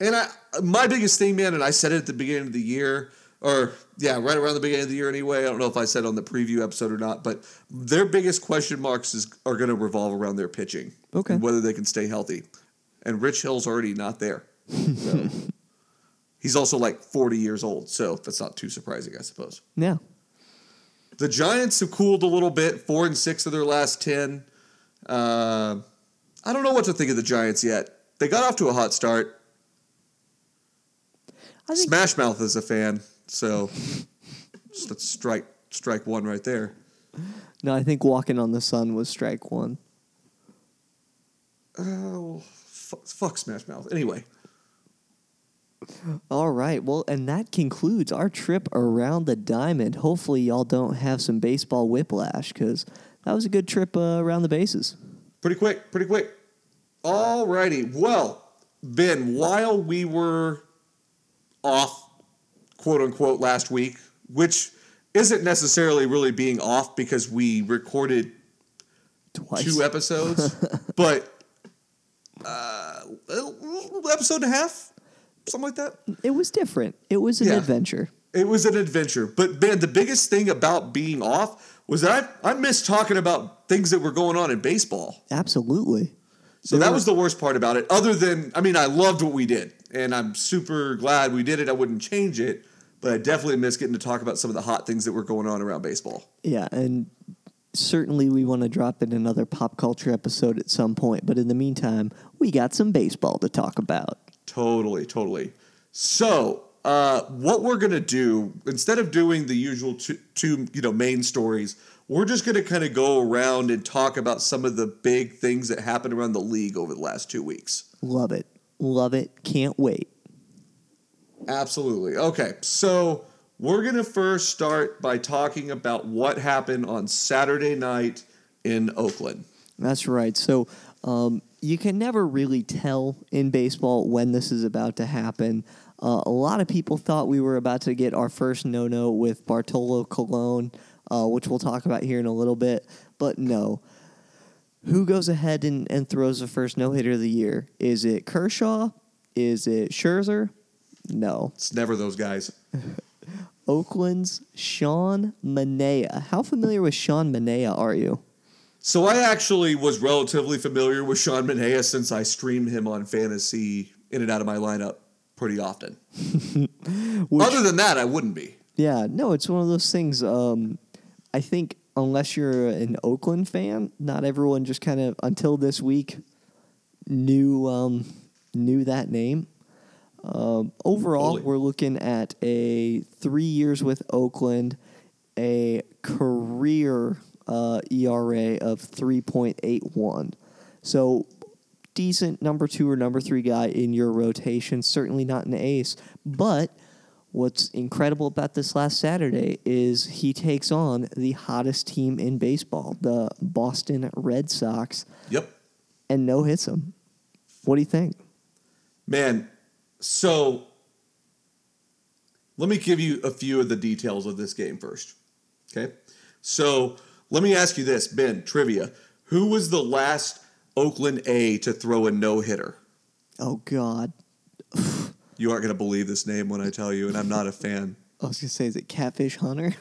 and I, my biggest thing, man, and I said it at the beginning of the year, or yeah, right around the beginning of the year anyway. I don't know if I said on the preview episode or not, but their biggest question marks is are going to revolve around their pitching, Okay. whether they can stay healthy. And Rich Hill's already not there. So. He's also like 40 years old, so that's not too surprising, I suppose. Yeah. The Giants have cooled a little bit, four and six of their last ten. Uh, I don't know what to think of the Giants yet. They got off to a hot start. Smash Mouth is a fan, so let's strike strike one right there. no, I think walking on the sun was strike one. Oh, fuck, fuck Smash Mouth. Anyway, All right. Well, and that concludes our trip around the diamond. Hopefully, y'all don't have some baseball whiplash because that was a good trip uh, around the bases. pretty quick, pretty quick. All righty. Well, Ben, while we were off, quote unquote, last week, which isn't necessarily really being off because we recorded Twice. two episodes, but uh, episode and a half, something like that. It was different. It was an Yeah. adventure. It was an adventure. But man, the biggest thing about being off was that I, I missed talking about things that were going on in baseball. Absolutely. So There that were- was the worst part about it. Other than, I mean, I loved what we did, and I'm super glad we did it. I wouldn't change it, but I definitely miss getting to talk about some of the hot things that were going on around baseball. Yeah, and certainly we want to drop in another pop culture episode at some point. But in the meantime, we got some baseball to talk about. Totally, totally. So, uh, what we're gonna do instead of doing the usual two, two you know main stories, we're just gonna kind of go around and talk about some of the big things that happened around the league over the last two weeks. Love it. Love it. Can't wait. Absolutely. Okay, so we're gonna first start by talking about what happened on Saturday night in Oakland. That's right. So um, you can never really tell in baseball when this is about to happen. Uh, a lot of people thought we were about to get our first no no with Bartolo Colon, uh, which we'll talk about here in a little bit. But no. Who goes ahead and, and throws the first no hitter of the year? Is it Kershaw? Is it Scherzer? No. It's never those guys. Oakland's Sean Manaea. How familiar with Sean Manaea are you? So I actually was relatively familiar with Sean Manaea since I streamed him on fantasy in and out of my lineup pretty often. Which- Other than that, I wouldn't be. Yeah, no, it's one of those things. Um, I think unless you're an Oakland fan, not everyone just kind of until this week knew um, knew that name. Um, overall, we're looking at a three years with Oakland, a career uh, ERA of three point eight one. So decent number two or number three guy in your rotation. Certainly not an ace, but what's incredible about this last Saturday is he takes on the hottest team in baseball, the Boston Red Sox, Yep. and no hits him. What do you think? Man, so let me give you a few of the details of this game first. Okay. So let me ask you this, Ben, trivia. Who was the last Oakland A to throw a no hitter? Oh God, You aren't going to believe this name when I tell you, and I'm not a fan. I was gonna say, is it Catfish Hunter?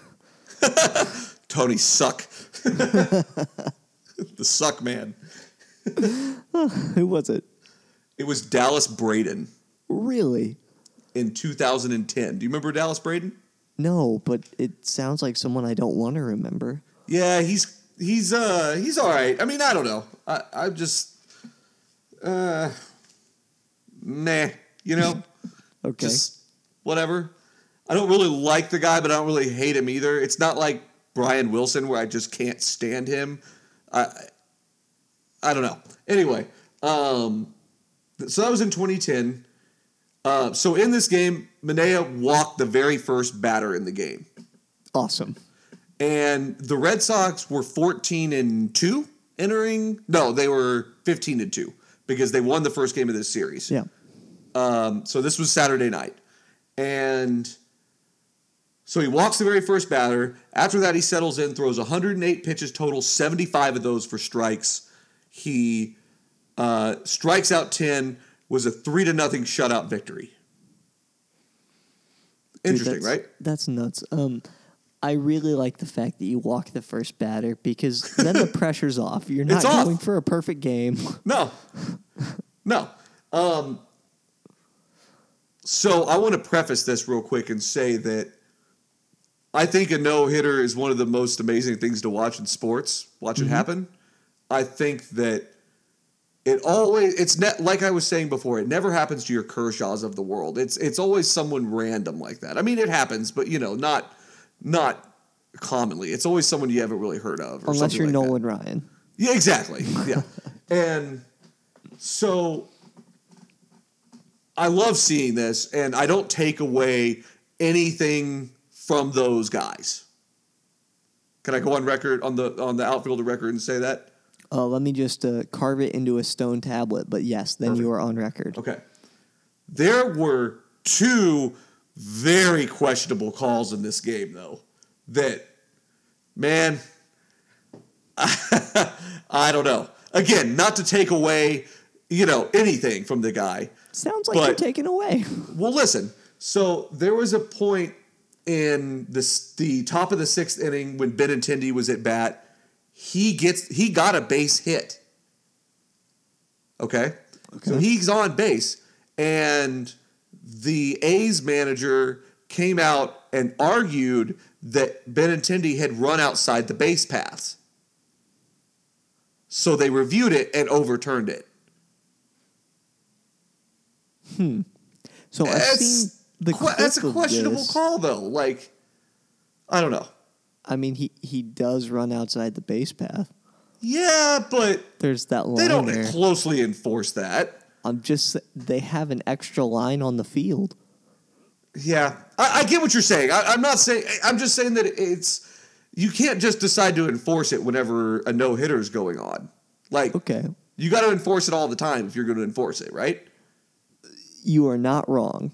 Tony Suck. the Suck Man. Who was it? It was Dallas Braden Really? in 2010. Do you remember Dallas Braden? No, but it sounds like someone I don't want to remember. Yeah, he's he's uh he's all right. I mean, I don't know. I I just uh meh, you know, Okay. just whatever. I don't really like the guy, but I don't really hate him either. It's not like Brian Wilson where I just can't stand him. I I don't know. Anyway, um, so that was in 2010. Uh, so in this game, Manaea walked the very first batter in the game. awesome. And the Red Sox were 14 and 2 entering. No, they were 15 and 2 because they won the first game of this series. Yeah. Um, so this was Saturday night. And so he walks the very first batter. After that, he settles in, throws 108 pitches total, 75 of those for strikes. He uh, strikes out 10, was a 3 to nothing shutout victory. Dude, Interesting, that's- right? That's nuts. Um, I really like the fact that you walk the first batter because then the pressure's off. You're not It's off. going for a perfect game. No. No. Um, so I want to preface this real quick and say that I think a no hitter is one of the most amazing things to watch in sports. Watch it mm-hmm. happen. I think that it always it's net like I was saying before. It never happens to your Kershaws of the world. It's it's always someone random like that. I mean, it happens, but you know, not not commonly. It's always someone you haven't really heard of, or Unless something you're like that. Nolan Ryan. Yeah, exactly. Yeah. and so I love seeing this, and I don't take away anything from those guys. Can I go on record on the on the outfielder record and say that? Uh, let me just uh, carve it into a stone tablet. But yes, then you are on record. Okay. There were two very questionable calls in this game, though. That, man, I don't know. Again, not to take away, you know, anything from the guy. Sounds like you're But- taken away. Well, listen. So there was a point in the the top of the sixth inning when Benintendi was at bat. He gets he got a base hit. Okay, so he's on base, and the A's manager came out and argued that Benintendi had run outside the base paths. So they reviewed it and overturned it. Hmm. So I've That's, seen the que- that's a questionable call, though. Like, I don't know. I mean, he he does run outside the base path. Yeah, but There's that line they don't there. closely enforce that. I'm just they have an extra line on the field. Yeah, I, I get what you're saying. I, I'm not saying. I'm just saying that it's you can't just decide to enforce it whenever a no hitter is going on. Like, Okay, you got to enforce it all the time if you're going to enforce it, right? You are not wrong.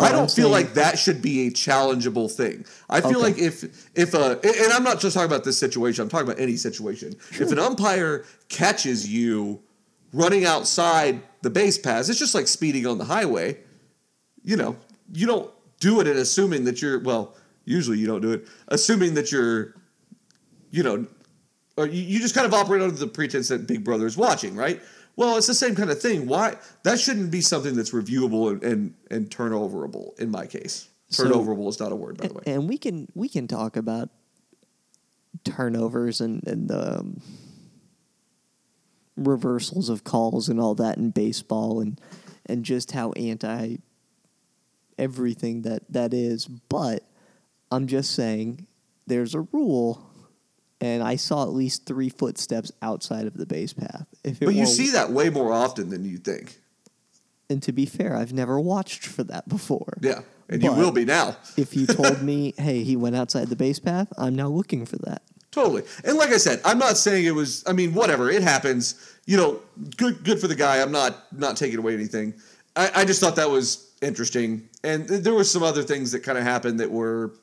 I don't I'm feel like that should be a challengeable thing. I feel Okay. like if if a and I'm not just talking about this situation. I'm talking about any situation. If an umpire catches you running outside the base paths, it's just like speeding on the highway. You know, you don't do it and assuming that you're well. Usually, you don't do it assuming that you're, you know, or you, you just kind of operate under the pretense that Big Brother is watching, right? Well, it's the same kind of thing. Why that shouldn't be something that's reviewable and and, and turnoverable in my case. So- Turnoverable is not a word, by the way. and we can we can talk about turnovers and and the um, reversals of calls and all that in baseball and and just how anti everything that that is but i'm just saying there's a rule and i saw at least three footsteps outside of the base path if it But you see that way more often than you think. and to be fair i've never watched for that before Yeah, and you will be now. if you told me hey he went outside the base path i'm now looking for that Totally. And like I said, I'm not saying it was. I mean, whatever. It happens. You know, good good for the guy. I'm not not taking away anything. I, I just thought that was interesting, and th- there were some other things that kind of happened that were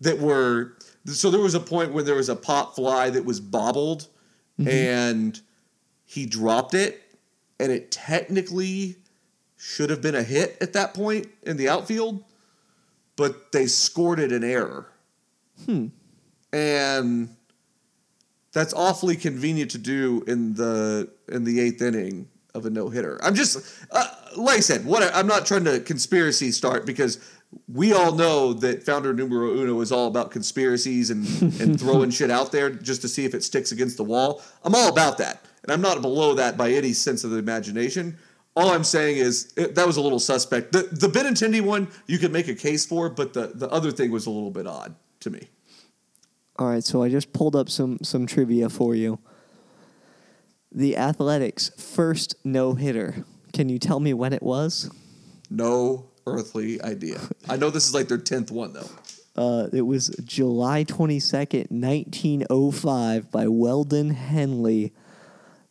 that were. So there was a point when there was a pop fly that was bobbled, and he dropped it, and it technically should have been a hit at that point in the outfield, but they scored it an error. And that's awfully convenient to do in the in the eighth inning of a no hitter. I'm just uh, like I said, what I'm not trying to conspiracy start because we all know that founder numero uno is all about conspiracies and, and throwing shit out there just to see if it sticks against the wall. I'm all about that. And I'm not below that by any sense of the imagination. All I'm saying is it, that was a little suspect. The the Benintendi one you could make a case for, but the, the other thing was a little bit odd to me. All right, so I just pulled up some some trivia for you. The Athletics' first no hitter. Can you tell me when it was? No earthly idea. I know this is like their tenth one though. Uh, it was July 22nd, 1905, by Weldon Henley.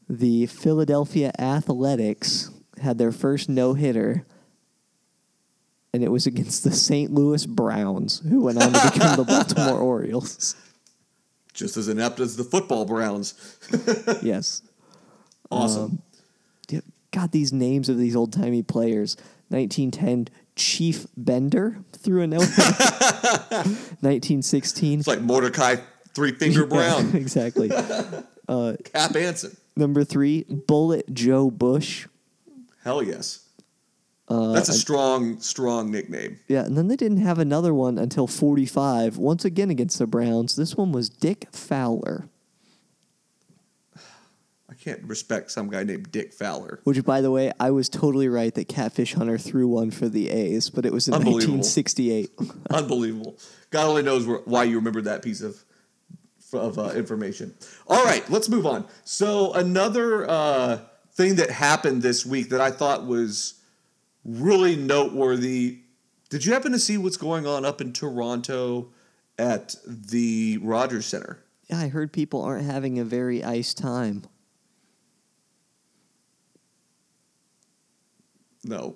The Philadelphia Athletics had their first no hitter, and it was against the St. Louis Browns, who went on to become the Baltimore Orioles. Just as inept as the football Browns. Yes. Awesome. Yeah, God, these names of these old timey players. 1910, Chief Bender threw a no 1916, it's like Mordecai Three Finger Brown, exactly. Cap Anson. Number three, Bullet Joe Bush. Hell yes. Uh, That's a strong, strong nickname. Yeah, and then they didn't have another one until 45, once again against the Browns. This one was Dick Fowler, can't respect some guy named Dick Fowler. which, by the way, I was totally right that Catfish Hunter threw one for the A's, but it was in Unbelievable. 1968. Unbelievable. God only knows where, why you remember that piece of of uh, information. All right, let's move on. So another uh, thing that happened this week that I thought was really noteworthy. Did you happen to see what's going on up in Toronto at the Rogers Center? yeah, I heard people aren't having a very ice time. No,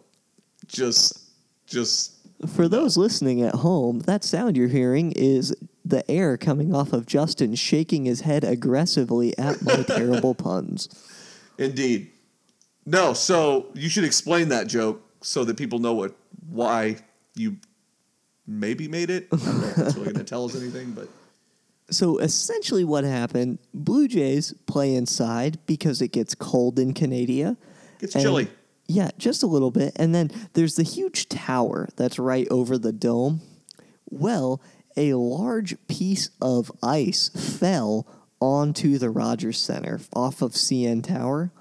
just just For those listening at home, that sound you're hearing is the air coming off of Justin shaking his head aggressively at my terrible puns. Indeed. No, so you should explain that joke so that people know what why you maybe made it. I don't know if it's really going to tell us anything, but So essentially, what happened? Blue Jays play inside because it gets cold in Canada. And- chilly. Yeah, just a little bit. And then there's the huge tower that's right over the dome. Well, a large piece of ice fell onto the Rogers Center off of CN Tower.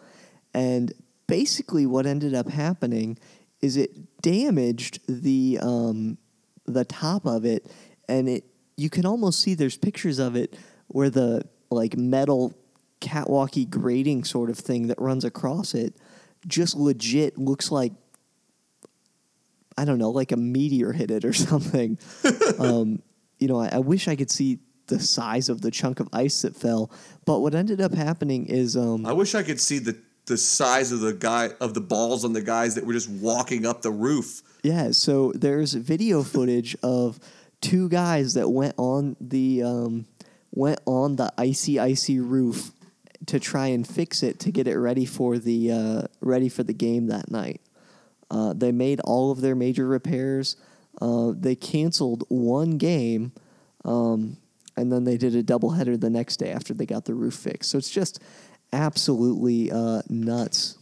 And basically, what ended up happening is it damaged the um, the top of it, and it you can almost see there's pictures of it where the like metal catwalky grating sort of thing that runs across it just legit looks like I don't know, like a meteor hit it or something. um, you know, I, I wish I could see the size of the chunk of ice that fell, but what ended up happening is um, I wish I could see the the size of the guy of the balls on the guys that were just walking up the roof. Yeah, so there's video footage of two guys that went on the um, went on the icy icy roof to try and fix it to get it ready for the uh, ready for the game that night. Uh, they made all of their major repairs. Uh, they canceled one game, um, and then they did a doubleheader the next day after they got the roof fixed. So it's just absolutely uh, nuts.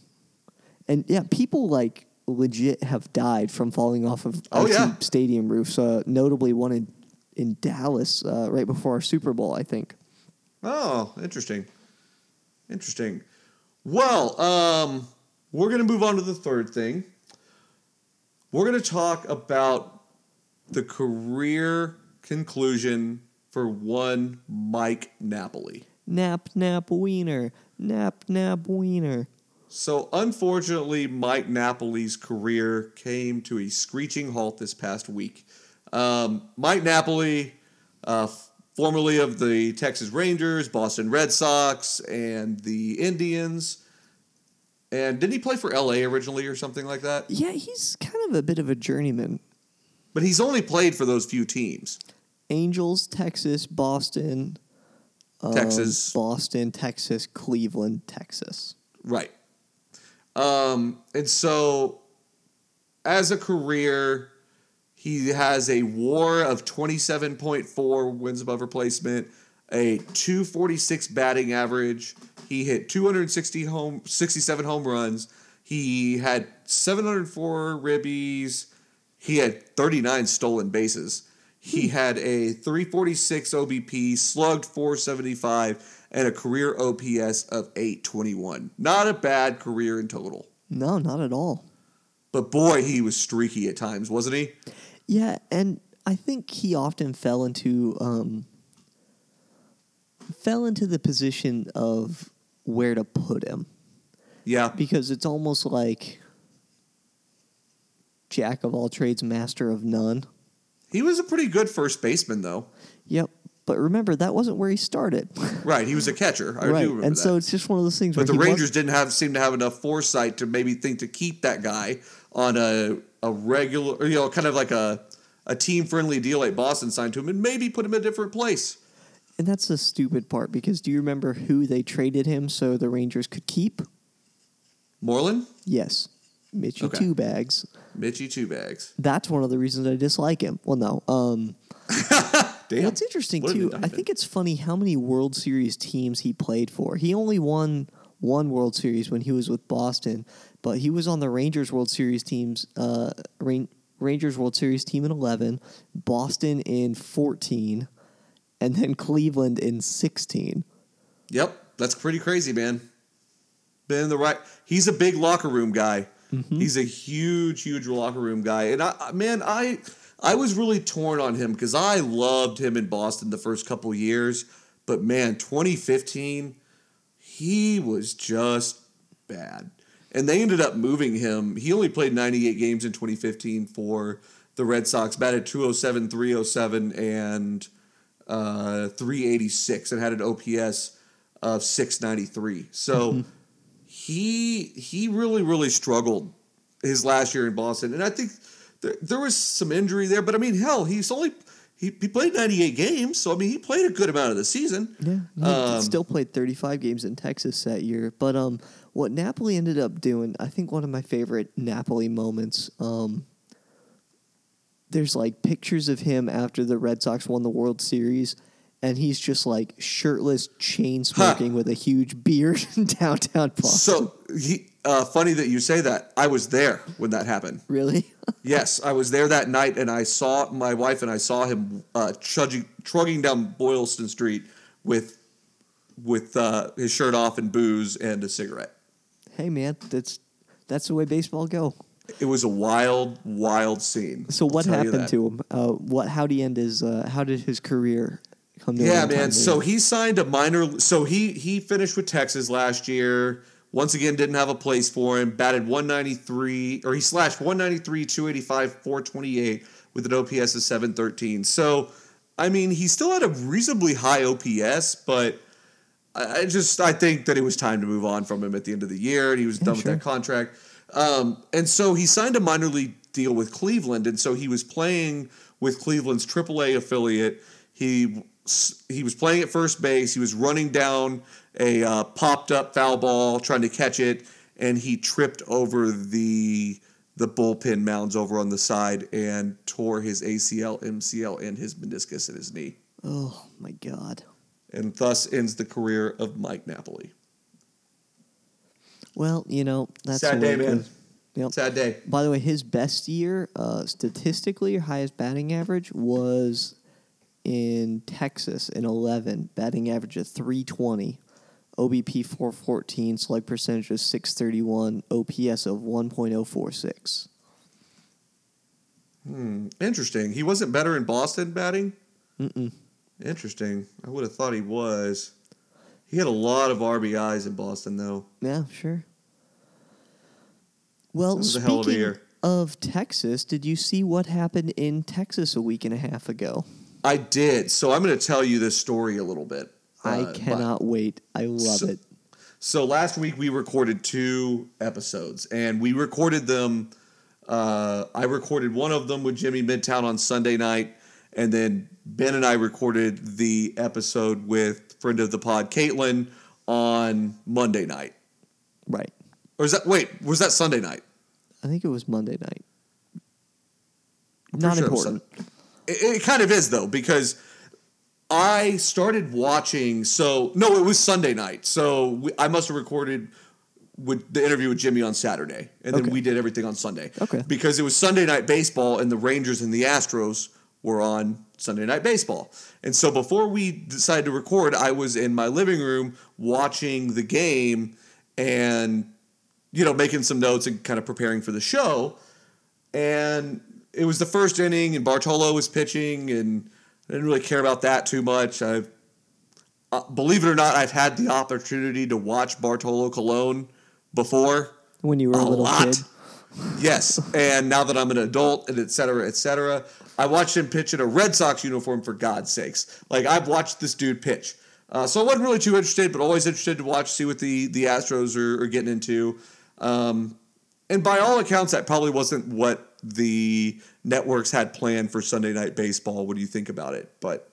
And yeah, people like legit have died from falling off of Oh, yeah. stadium roofs. Uh, notably, one in in Dallas uh, right before our Super Bowl, I think. Oh, interesting. Interesting. Well, um, we're going to move on to the third thing. We're going to talk about the career conclusion for one Mike Napoli. Nap nap wiener, nap nap wiener. So, unfortunately, Mike Napoli's career came to a screeching halt this past week. Um, Mike Napoli, uh, formerly of the Texas Rangers, Boston Red Sox, and the Indians. And didn't he play for LA originally or something like that? Yeah, he's kind of a bit of a journeyman. But he's only played for those few teams. Angels, Texas, Boston, um, Texas. Boston, Texas, Cleveland, Texas. Right. Um, and so, as a career, he has a WAR of twenty seven point four wins above replacement, a two forty six batting average. He hit two hundred sixty home sixty seven home runs. He had seven hundred four ribbies. he had 39 stolen bases. He hmm. had a 346 OBP, slugged 475, and a career OPS of 821. Not a bad career in total. No, not at all. But boy, he was streaky at times, wasn't he? Yeah, and I think he often fell into um, fell into the position of where to put him Yeah. because it's almost like jack of all trades, master of none. He was a pretty good first baseman, though. Yep. But remember, that wasn't where he started. Right. He was a catcher. I right. do remember And that. so it's just one of those things But the he Rangers didn't have seem to have enough foresight to maybe think to keep that guy on a a regular, you know, kind of like a a team friendly deal like Boston signed to him, and maybe put him in a different place. And that's the stupid part because do you remember who they traded him so the Rangers could keep? Moreland, Yes. Mitchie Okay. Two Bags. Mitchie two bags. That's one of the reasons I dislike him. Well, no. Um, Damn, What's interesting What too, I think it's funny how many World Series teams he played for. He only won one World Series when he was with Boston, but he was on the Rangers World Series teams. Uh, Ran- Rangers World Series team in eleven, Boston in fourteen, and then Cleveland in sixteen. Yep, that's pretty crazy, man. Been in the right. He's a big locker room guy. He's a huge, huge locker room guy, and I, I- man, I, I was really torn on him because I loved him in Boston the first couple years, but man, 2015, he was just bad, and they ended up moving him. He only played 98 games in 2015 for the Red Sox, batted 207, 307, and uh, 386 and had an OPS of 693. So he he really really struggled his last year in Boston, and I think there, there was some injury there. But I mean, hell, he's only he, he played 98 games, so I mean, he played a good amount of the season. Yeah, he Um, still played 35 games in Texas that year. But um, what Napoli ended up doing, I think one of my favorite Napoli moments. Um, there's like pictures of him after the Red Sox won the World Series, and he's just like shirtless, chain smoking with a huge beard in downtown Boston. So he uh, funny that you say that. I was there when that happened. really? Yes, I was there that night, and I saw my wife and I saw him uh, trudging, trugging down Boylston Street with with uh, his shirt off and booze and a cigarette. hey man, that's that's the way baseball go. It was a wild, wild scene. So what happened to him? Uh, what? How did he end his? Uh, how did his career come to? Yeah, man. So he signed a minor. So he he finished with Texas last year. Once again, didn't have a place for him. Batted 193, or he slashed 193, 285, 428 with an OPS of 713. So, I mean, he still had a reasonably high OPS, but I just I think that it was time to move on from him at the end of the year, and he was done with that contract. Um, and so he signed a minor league deal with Cleveland, and so he was playing with Cleveland's AAA affiliate. He he was playing at first base. He was running down a uh, popped up foul ball, trying to catch it, and he tripped over the the bullpen mounds over on the side and tore his ACL, MCL, and his meniscus in his knee, Oh my god. and thus ends the career of Mike Napoli. Well, you know that's Sad day, man. Yep. Sad day. By the way, his best year, uh, statistically, highest batting average was in Texas in 11, batting average of 320, OBP 414, slug percentage of 631, OPS of 1.046. Hmm, Interesting. He wasn't better in Boston batting. Mm-mm. Interesting. I would have thought he was. He had a lot of RBIs in Boston, though. Yeah, sure. Well, That was a speaking of of Texas, did you see what happened in Texas a week and a half ago? I did. So I'm going to tell you this story a little bit. I Uh, but- cannot wait. I love So- it. So last week we recorded two episodes, and we recorded them. Uh, I recorded one of them with Jimmy Midtown on Sunday night, and then Ben and I recorded the episode with friend of the pod Caitlin on Monday night. Right. Or is that wait? Was that Sunday night? I think it was Monday night. Not sure important. It, it kind of is though because I started watching. So no, it was Sunday night. So we, I must have recorded with the interview with Jimmy on Saturday, and then Okay. we did everything on Sunday. Okay. Because it was Sunday night baseball, and the Rangers and the Astros were on Sunday night baseball. And so before we decided to record, I was in my living room watching the game and you know making some notes and kind of preparing for the show. And it was the first inning, and Bartolo was pitching, and I didn't really care about that too much. I've uh, believe it or not, I've had the opportunity to watch Bartolo Colon before. When you were a, A little lot. kid. Yes, and now that I'm an adult and et cetera, et cetera, I watched him pitch in a Red Sox uniform for God's sakes. Like I've watched this dude pitch, uh, so I wasn't really too interested, but always interested to watch, see what the the Astros are, are getting into. Um, and by all accounts, that probably wasn't what the networks had planned for Sunday Night Baseball. What do you think about it? But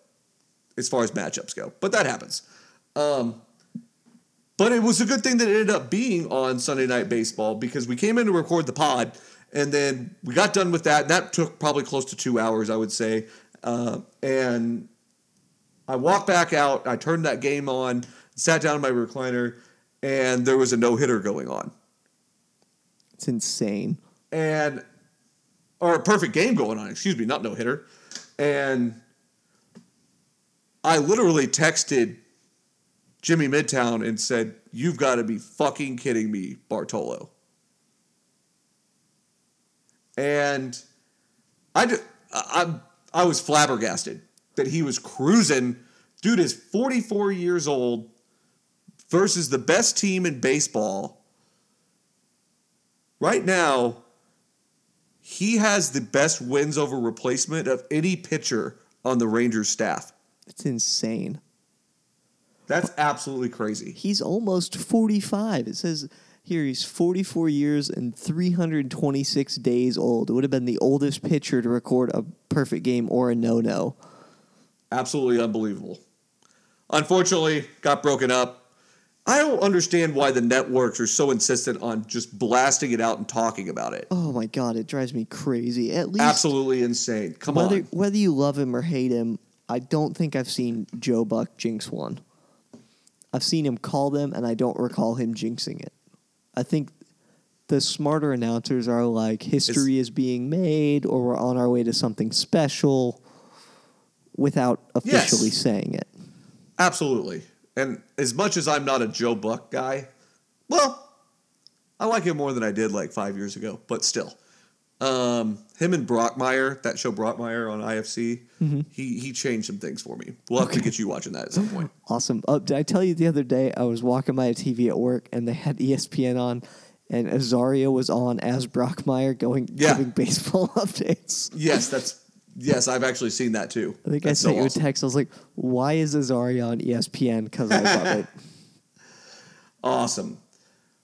as far as matchups go, but that happens. Um, but it was a good thing that it ended up being on Sunday Night Baseball because we came in to record the pod and then we got done with that. That took probably close to two hours, I would say. Uh, and I walked back out. I turned that game on, sat down in my recliner, and there was a no hitter going on. It's insane. And, or a perfect game going on, excuse me, not no hitter. And I literally texted Jimmy Midtown and said, You've got to be fucking kidding me, Bartolo. And I, I, I was flabbergasted that he was cruising. Dude is 44 years old versus the best team in baseball. Right now, he has the best wins over replacement of any pitcher on the Rangers staff. It's insane. That's absolutely crazy. He's almost 45. It says here he's 44 years and 326 days old. It would have been the oldest pitcher to record a perfect game or a no no. Absolutely unbelievable. Unfortunately, got broken up. I don't understand why the networks are so insistent on just blasting it out and talking about it. Oh my god, it drives me crazy. At least Absolutely insane. Come whether on. whether you love him or hate him, I don't think I've seen Joe Buck jinx one. I've seen him call them, and I don't recall him jinxing it. I think the smarter announcers are like history is being made, or we're on our way to something special, without Yes. officially saying it. Absolutely. And as much as I'm not a Joe Buck guy, well, I like him more than I did like five years ago, but still. Um, him and Brockmire, that show Brockmire on IFC, he he changed some things for me. We'll have to get you watching that at some point. Awesome. Uh, did I tell you the other day I was walking by a TV at work and they had ESPN on, and Azaria was on as Brockmire going Yeah. giving baseball updates. Yes, that's yes, I've actually seen that too. I think I sent so you a awesome. text. I was like, "Why is Azaria on ESPN?" Because I love it. Awesome.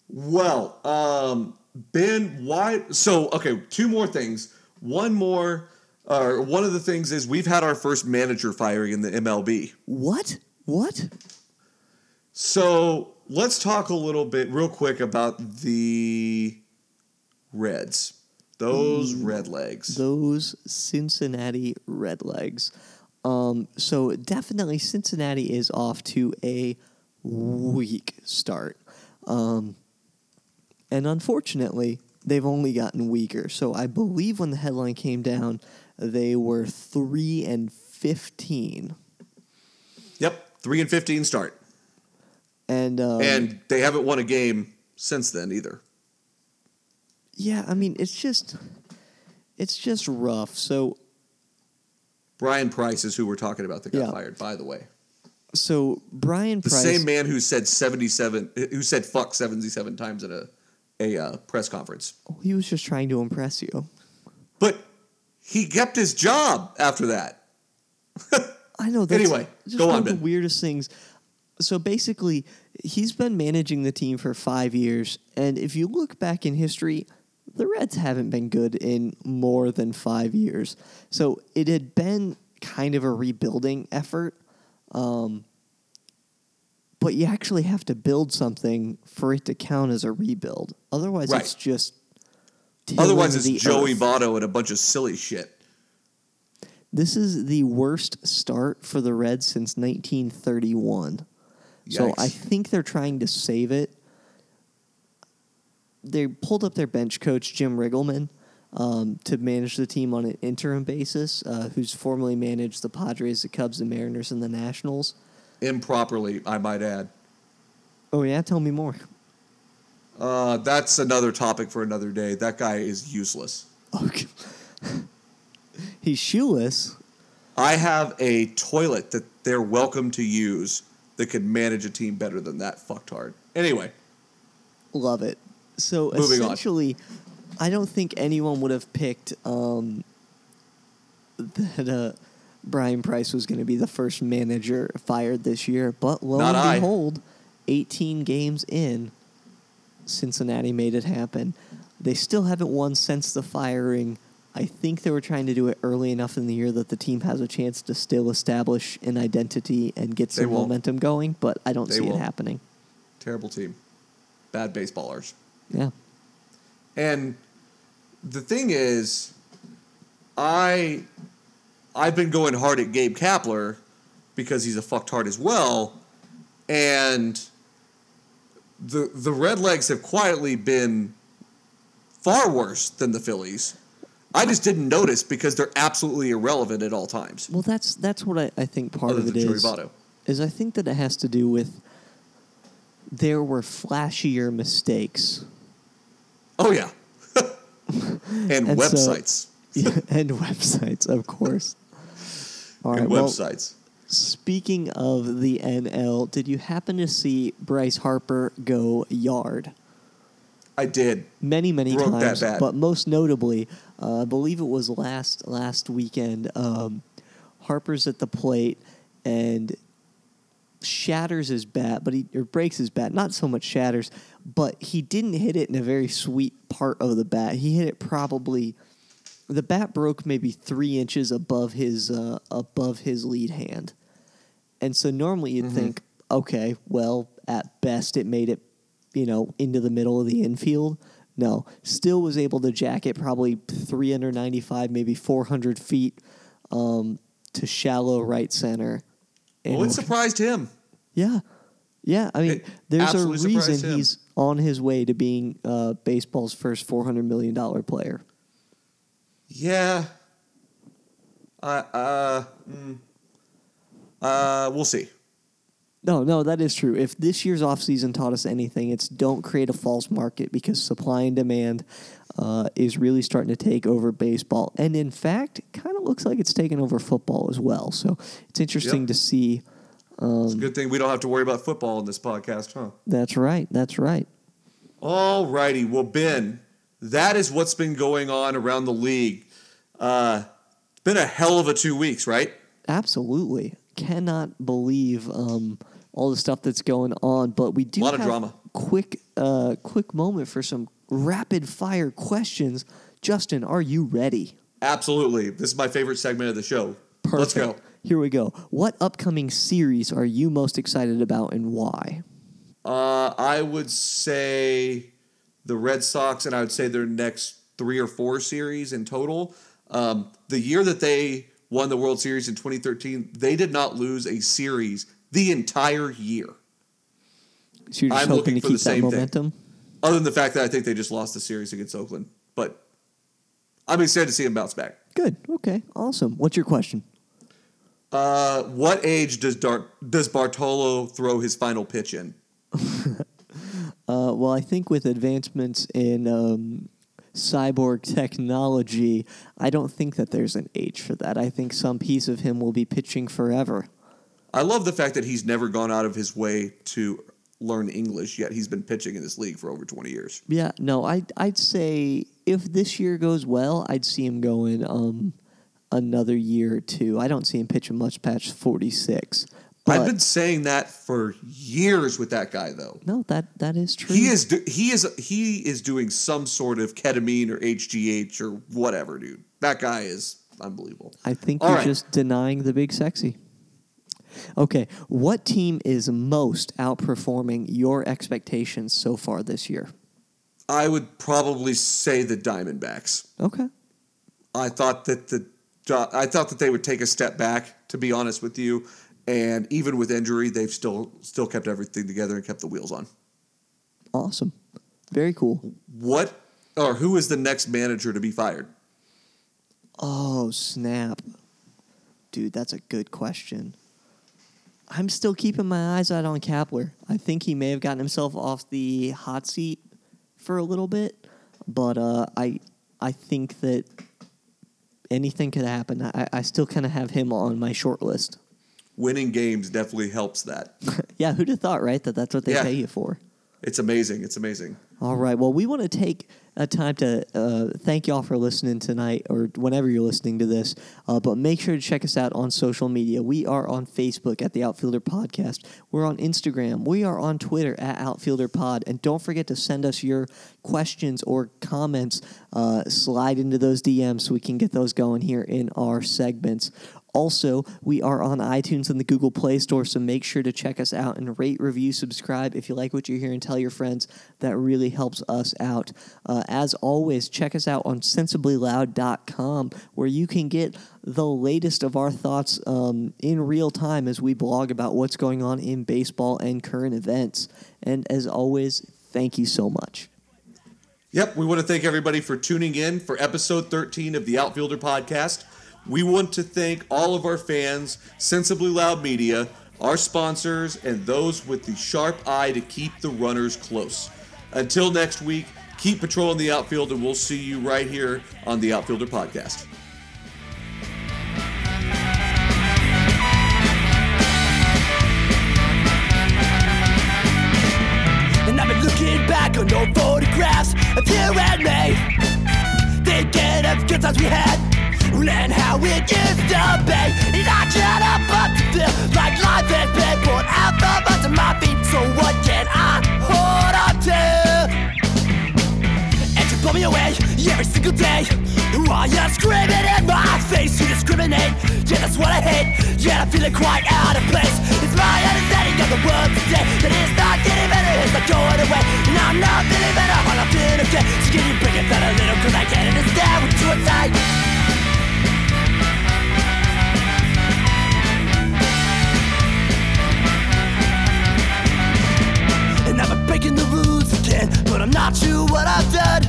Well, um, Ben, why? So, okay, two more things. One more, or one of the things is we've had our first manager firing in the MLB. What? What? So let's talk a little bit, real quick, about the Reds. Those red legs. Those Cincinnati Redlegs. Um, so definitely Cincinnati is off to a weak start. Um, and unfortunately, they've only gotten weaker. So I believe when the headline came down, they were 3 and 15. Yep, three and fifteen start, And um, and they haven't won a game since then either. Yeah, I mean, it's just it's just rough. So Bryan Price is who we're talking about that got Yeah. fired. By the way, so Bryan Price the Price same man who said seventy-seven, who said "fuck" seventy-seven times at a a uh, press conference, Oh, he was just trying to impress you. but he kept his job after that. I know. That's Anyway, just go one on, of the weirdest things. So basically, he's been managing the team for five years, and if you look back in history, the Reds haven't been good in more than five years. So it had been kind of a rebuilding effort, um, but you actually have to build something for it to count as a rebuild. Otherwise, Right. it's just Otherwise, it's Joey earth. Votto and a bunch of silly shit. This is the worst start for the Reds since 1931. So I think they're trying to save it. They pulled up their bench coach Jim Riggleman um, to manage the team on an interim basis, uh, who's formerly managed the Padres, the Cubs, the Mariners, and the Nationals. Improperly, I might add. Oh yeah, tell me more. Uh, that's another topic for another day. That guy is useless. Okay. He's shoeless. I have a toilet that they're welcome to use that could manage a team better than that fucktard. Anyway, Love it. So Moving on. essentially, I don't think anyone would have picked um, that uh, Bryan Price was going to be the first manager fired this year. But lo Not and I. behold, 18 games in, Cincinnati made it happen. They still haven't won since the firing. I think they were trying to do it early enough in the year that the team has a chance to still establish an identity and get some momentum going, but I don't They see won't. it happening. terrible team. Bad baseballers. Yeah. And the thing is, I I've been going hard at Gabe Kapler because he's a fucked fucktard as well, and the the Redlegs have quietly been far worse than the Phillies. I just didn't notice because they're absolutely irrelevant at all times. Well, that's that's what I, I think part Other of it Joey. Votto. Is I think that it has to do with there were flashier mistakes Oh yeah, and, And so- websites and websites, of course. All right. and Well, websites. speaking of the NL, did you happen to see Bryce Harper go yard? I did. many many Broke that times but most notably uh, i believe it was last last weekend um, harper's at the plate and shatters his bat but he or breaks his bat not so much shatters but he didn't hit it in a very sweet part of the bat he hit it probably the bat broke maybe three inches above his uh, above his lead hand and so normally you'd think okay well at best it made it you know, into the middle of the infield. No, still was able to jack it probably 395, maybe 400 feet um, to shallow right center. Well, it surprised him. yeah, yeah. I mean, It there's a reason he's on his way to being uh, baseball's first 400 million dollar player. Yeah. Uh, uh, mm, uh, we'll see. No, no, that is true. If this year's offseason taught us anything, it's don't create a false market because supply and demand uh, is really starting to take over baseball. And in fact, kind of looks like it's taken over football as well. So it's interesting Yep. to see. It's a good thing we don't have to worry about football in this podcast, huh? That's right. That's right. All righty. Well, Ben, that is what's been going on around the league. Uh, it's been a hell of a two weeks, right? Absolutely. Cannot believe um, all the stuff that's going on, but we do A lot of drama. Quick, uh, quick moment for some rapid fire questions. Justin, are you ready? Absolutely. This is my favorite segment of the show. Perfect. Let's go. Here we go. What upcoming series are you most excited about and why? Uh, I would say the Red Sox, and I would say their next three or four series in total. Um, the year that they won the World Series in 2013, they did not lose a series the entire year. So you're just I'm hoping looking to for the keep that same thing. momentum? Other than the fact that I think they just lost the series against Oakland, but I'm excited to see them bounce back. Good. Okay. Awesome. What's your question? Uh, what age does Dar- does Bartolo throw his final pitch in? Uh, well, I think with advancements in um, cyborg technology, I don't think that there's an age for that. I think some piece of him will be pitching forever. I love the fact that he's never gone out of his way to learn English, yet he's been pitching in this league for over 20 years. Yeah, no, I'd I'd say if this year goes well, I'd see him going um another year or two. I don't see him pitching much past forty six. I've been saying that for years with that guy, though. no, that that is true. He is do- he is he is doing some sort of ketamine or HGH or whatever, dude. That guy is unbelievable. I think All you're right. just denying the big sexy. Okay, what team is most outperforming your expectations so far this year? I would probably say the Diamondbacks. Okay. I thought that the I thought that they would take a step back. To be honest with you, and even with injury, they've still still kept everything together and kept the wheels on. Awesome. Very cool. What or who is the next manager to be fired? Oh, snap. Dude, that's a good question. I'm still keeping my eyes out on Kapler. I think he may have gotten himself off the hot seat for a little bit, but uh, I I think that anything could happen. I, I still kind of have him on my short list. Winning games definitely helps that. yeah, who'd have thought, right? That that's what they Yeah. pay you for. It's amazing. It's amazing. All right. Well, we want to take a time to uh, thank y'all for listening tonight or whenever you're listening to this. Uh, but make sure to check us out on social media. We are on Facebook at the Outfielder Podcast. We're on Instagram. We are on Twitter at Outfielder Pod. And don't forget to send us your questions or comments. Uh, slide into those DMs so we can get those going here in our segments. Also, we are on iTunes and the Google Play Store, so make sure to check us out and rate, review, subscribe. If you like what you hear, and tell your friends. That really helps us out. Uh, as always, check us out on sensiblyloud.com, where you can get the latest of our thoughts um, in real time as we blog about what's going on in baseball and current events. And as always, thank you so much. Yep, we want to thank everybody for tuning in for episode 13 of the Outfielder Podcast. We want to thank all of our fans, Sensibly Loud Media, our sponsors, and those with the sharp eye to keep the runners close. Until next week, keep patrolling the outfield, and we'll see you right here on the Outfielder Podcast. And I've been looking back on old photographs of you and me Thinking of good times we had And how it used to be And I help but to feel like life has been pulled out from under my feet So what can I hold on to? And you blow me away every single day. While you're screaming in my face? You discriminate, yeah that's what I hate. Yeah I'm feeling quite out of place. It's my understanding of the world today. That it's not getting better, it's not going away. And I'm not feeling better, I'm not feeling okay So can you bring it down a little cause I can't understand what you're saying I've been breaking the rules again But I'm not sure what I've done.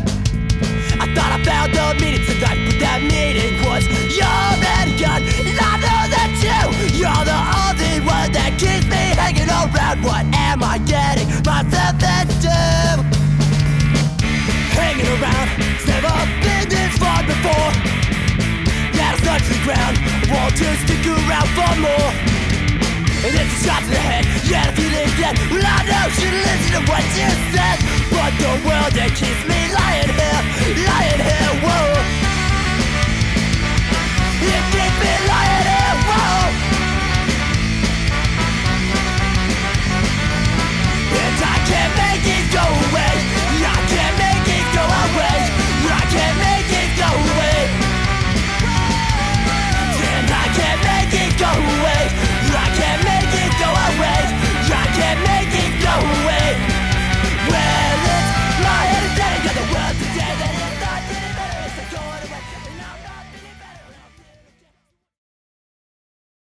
I thought I found the meaning tonight But that meaning was you're gone. And I know that you You're the only one that keeps me hanging around. What am I getting myself into? Hanging around It's never been this far before. Yeah, to the ground want to stick around for more and it's a shot to the head, yeah, the feeling's dead Well, I know you should listen to what you said. But the world, it keeps me lying here, lying here, whoa. It keeps me lying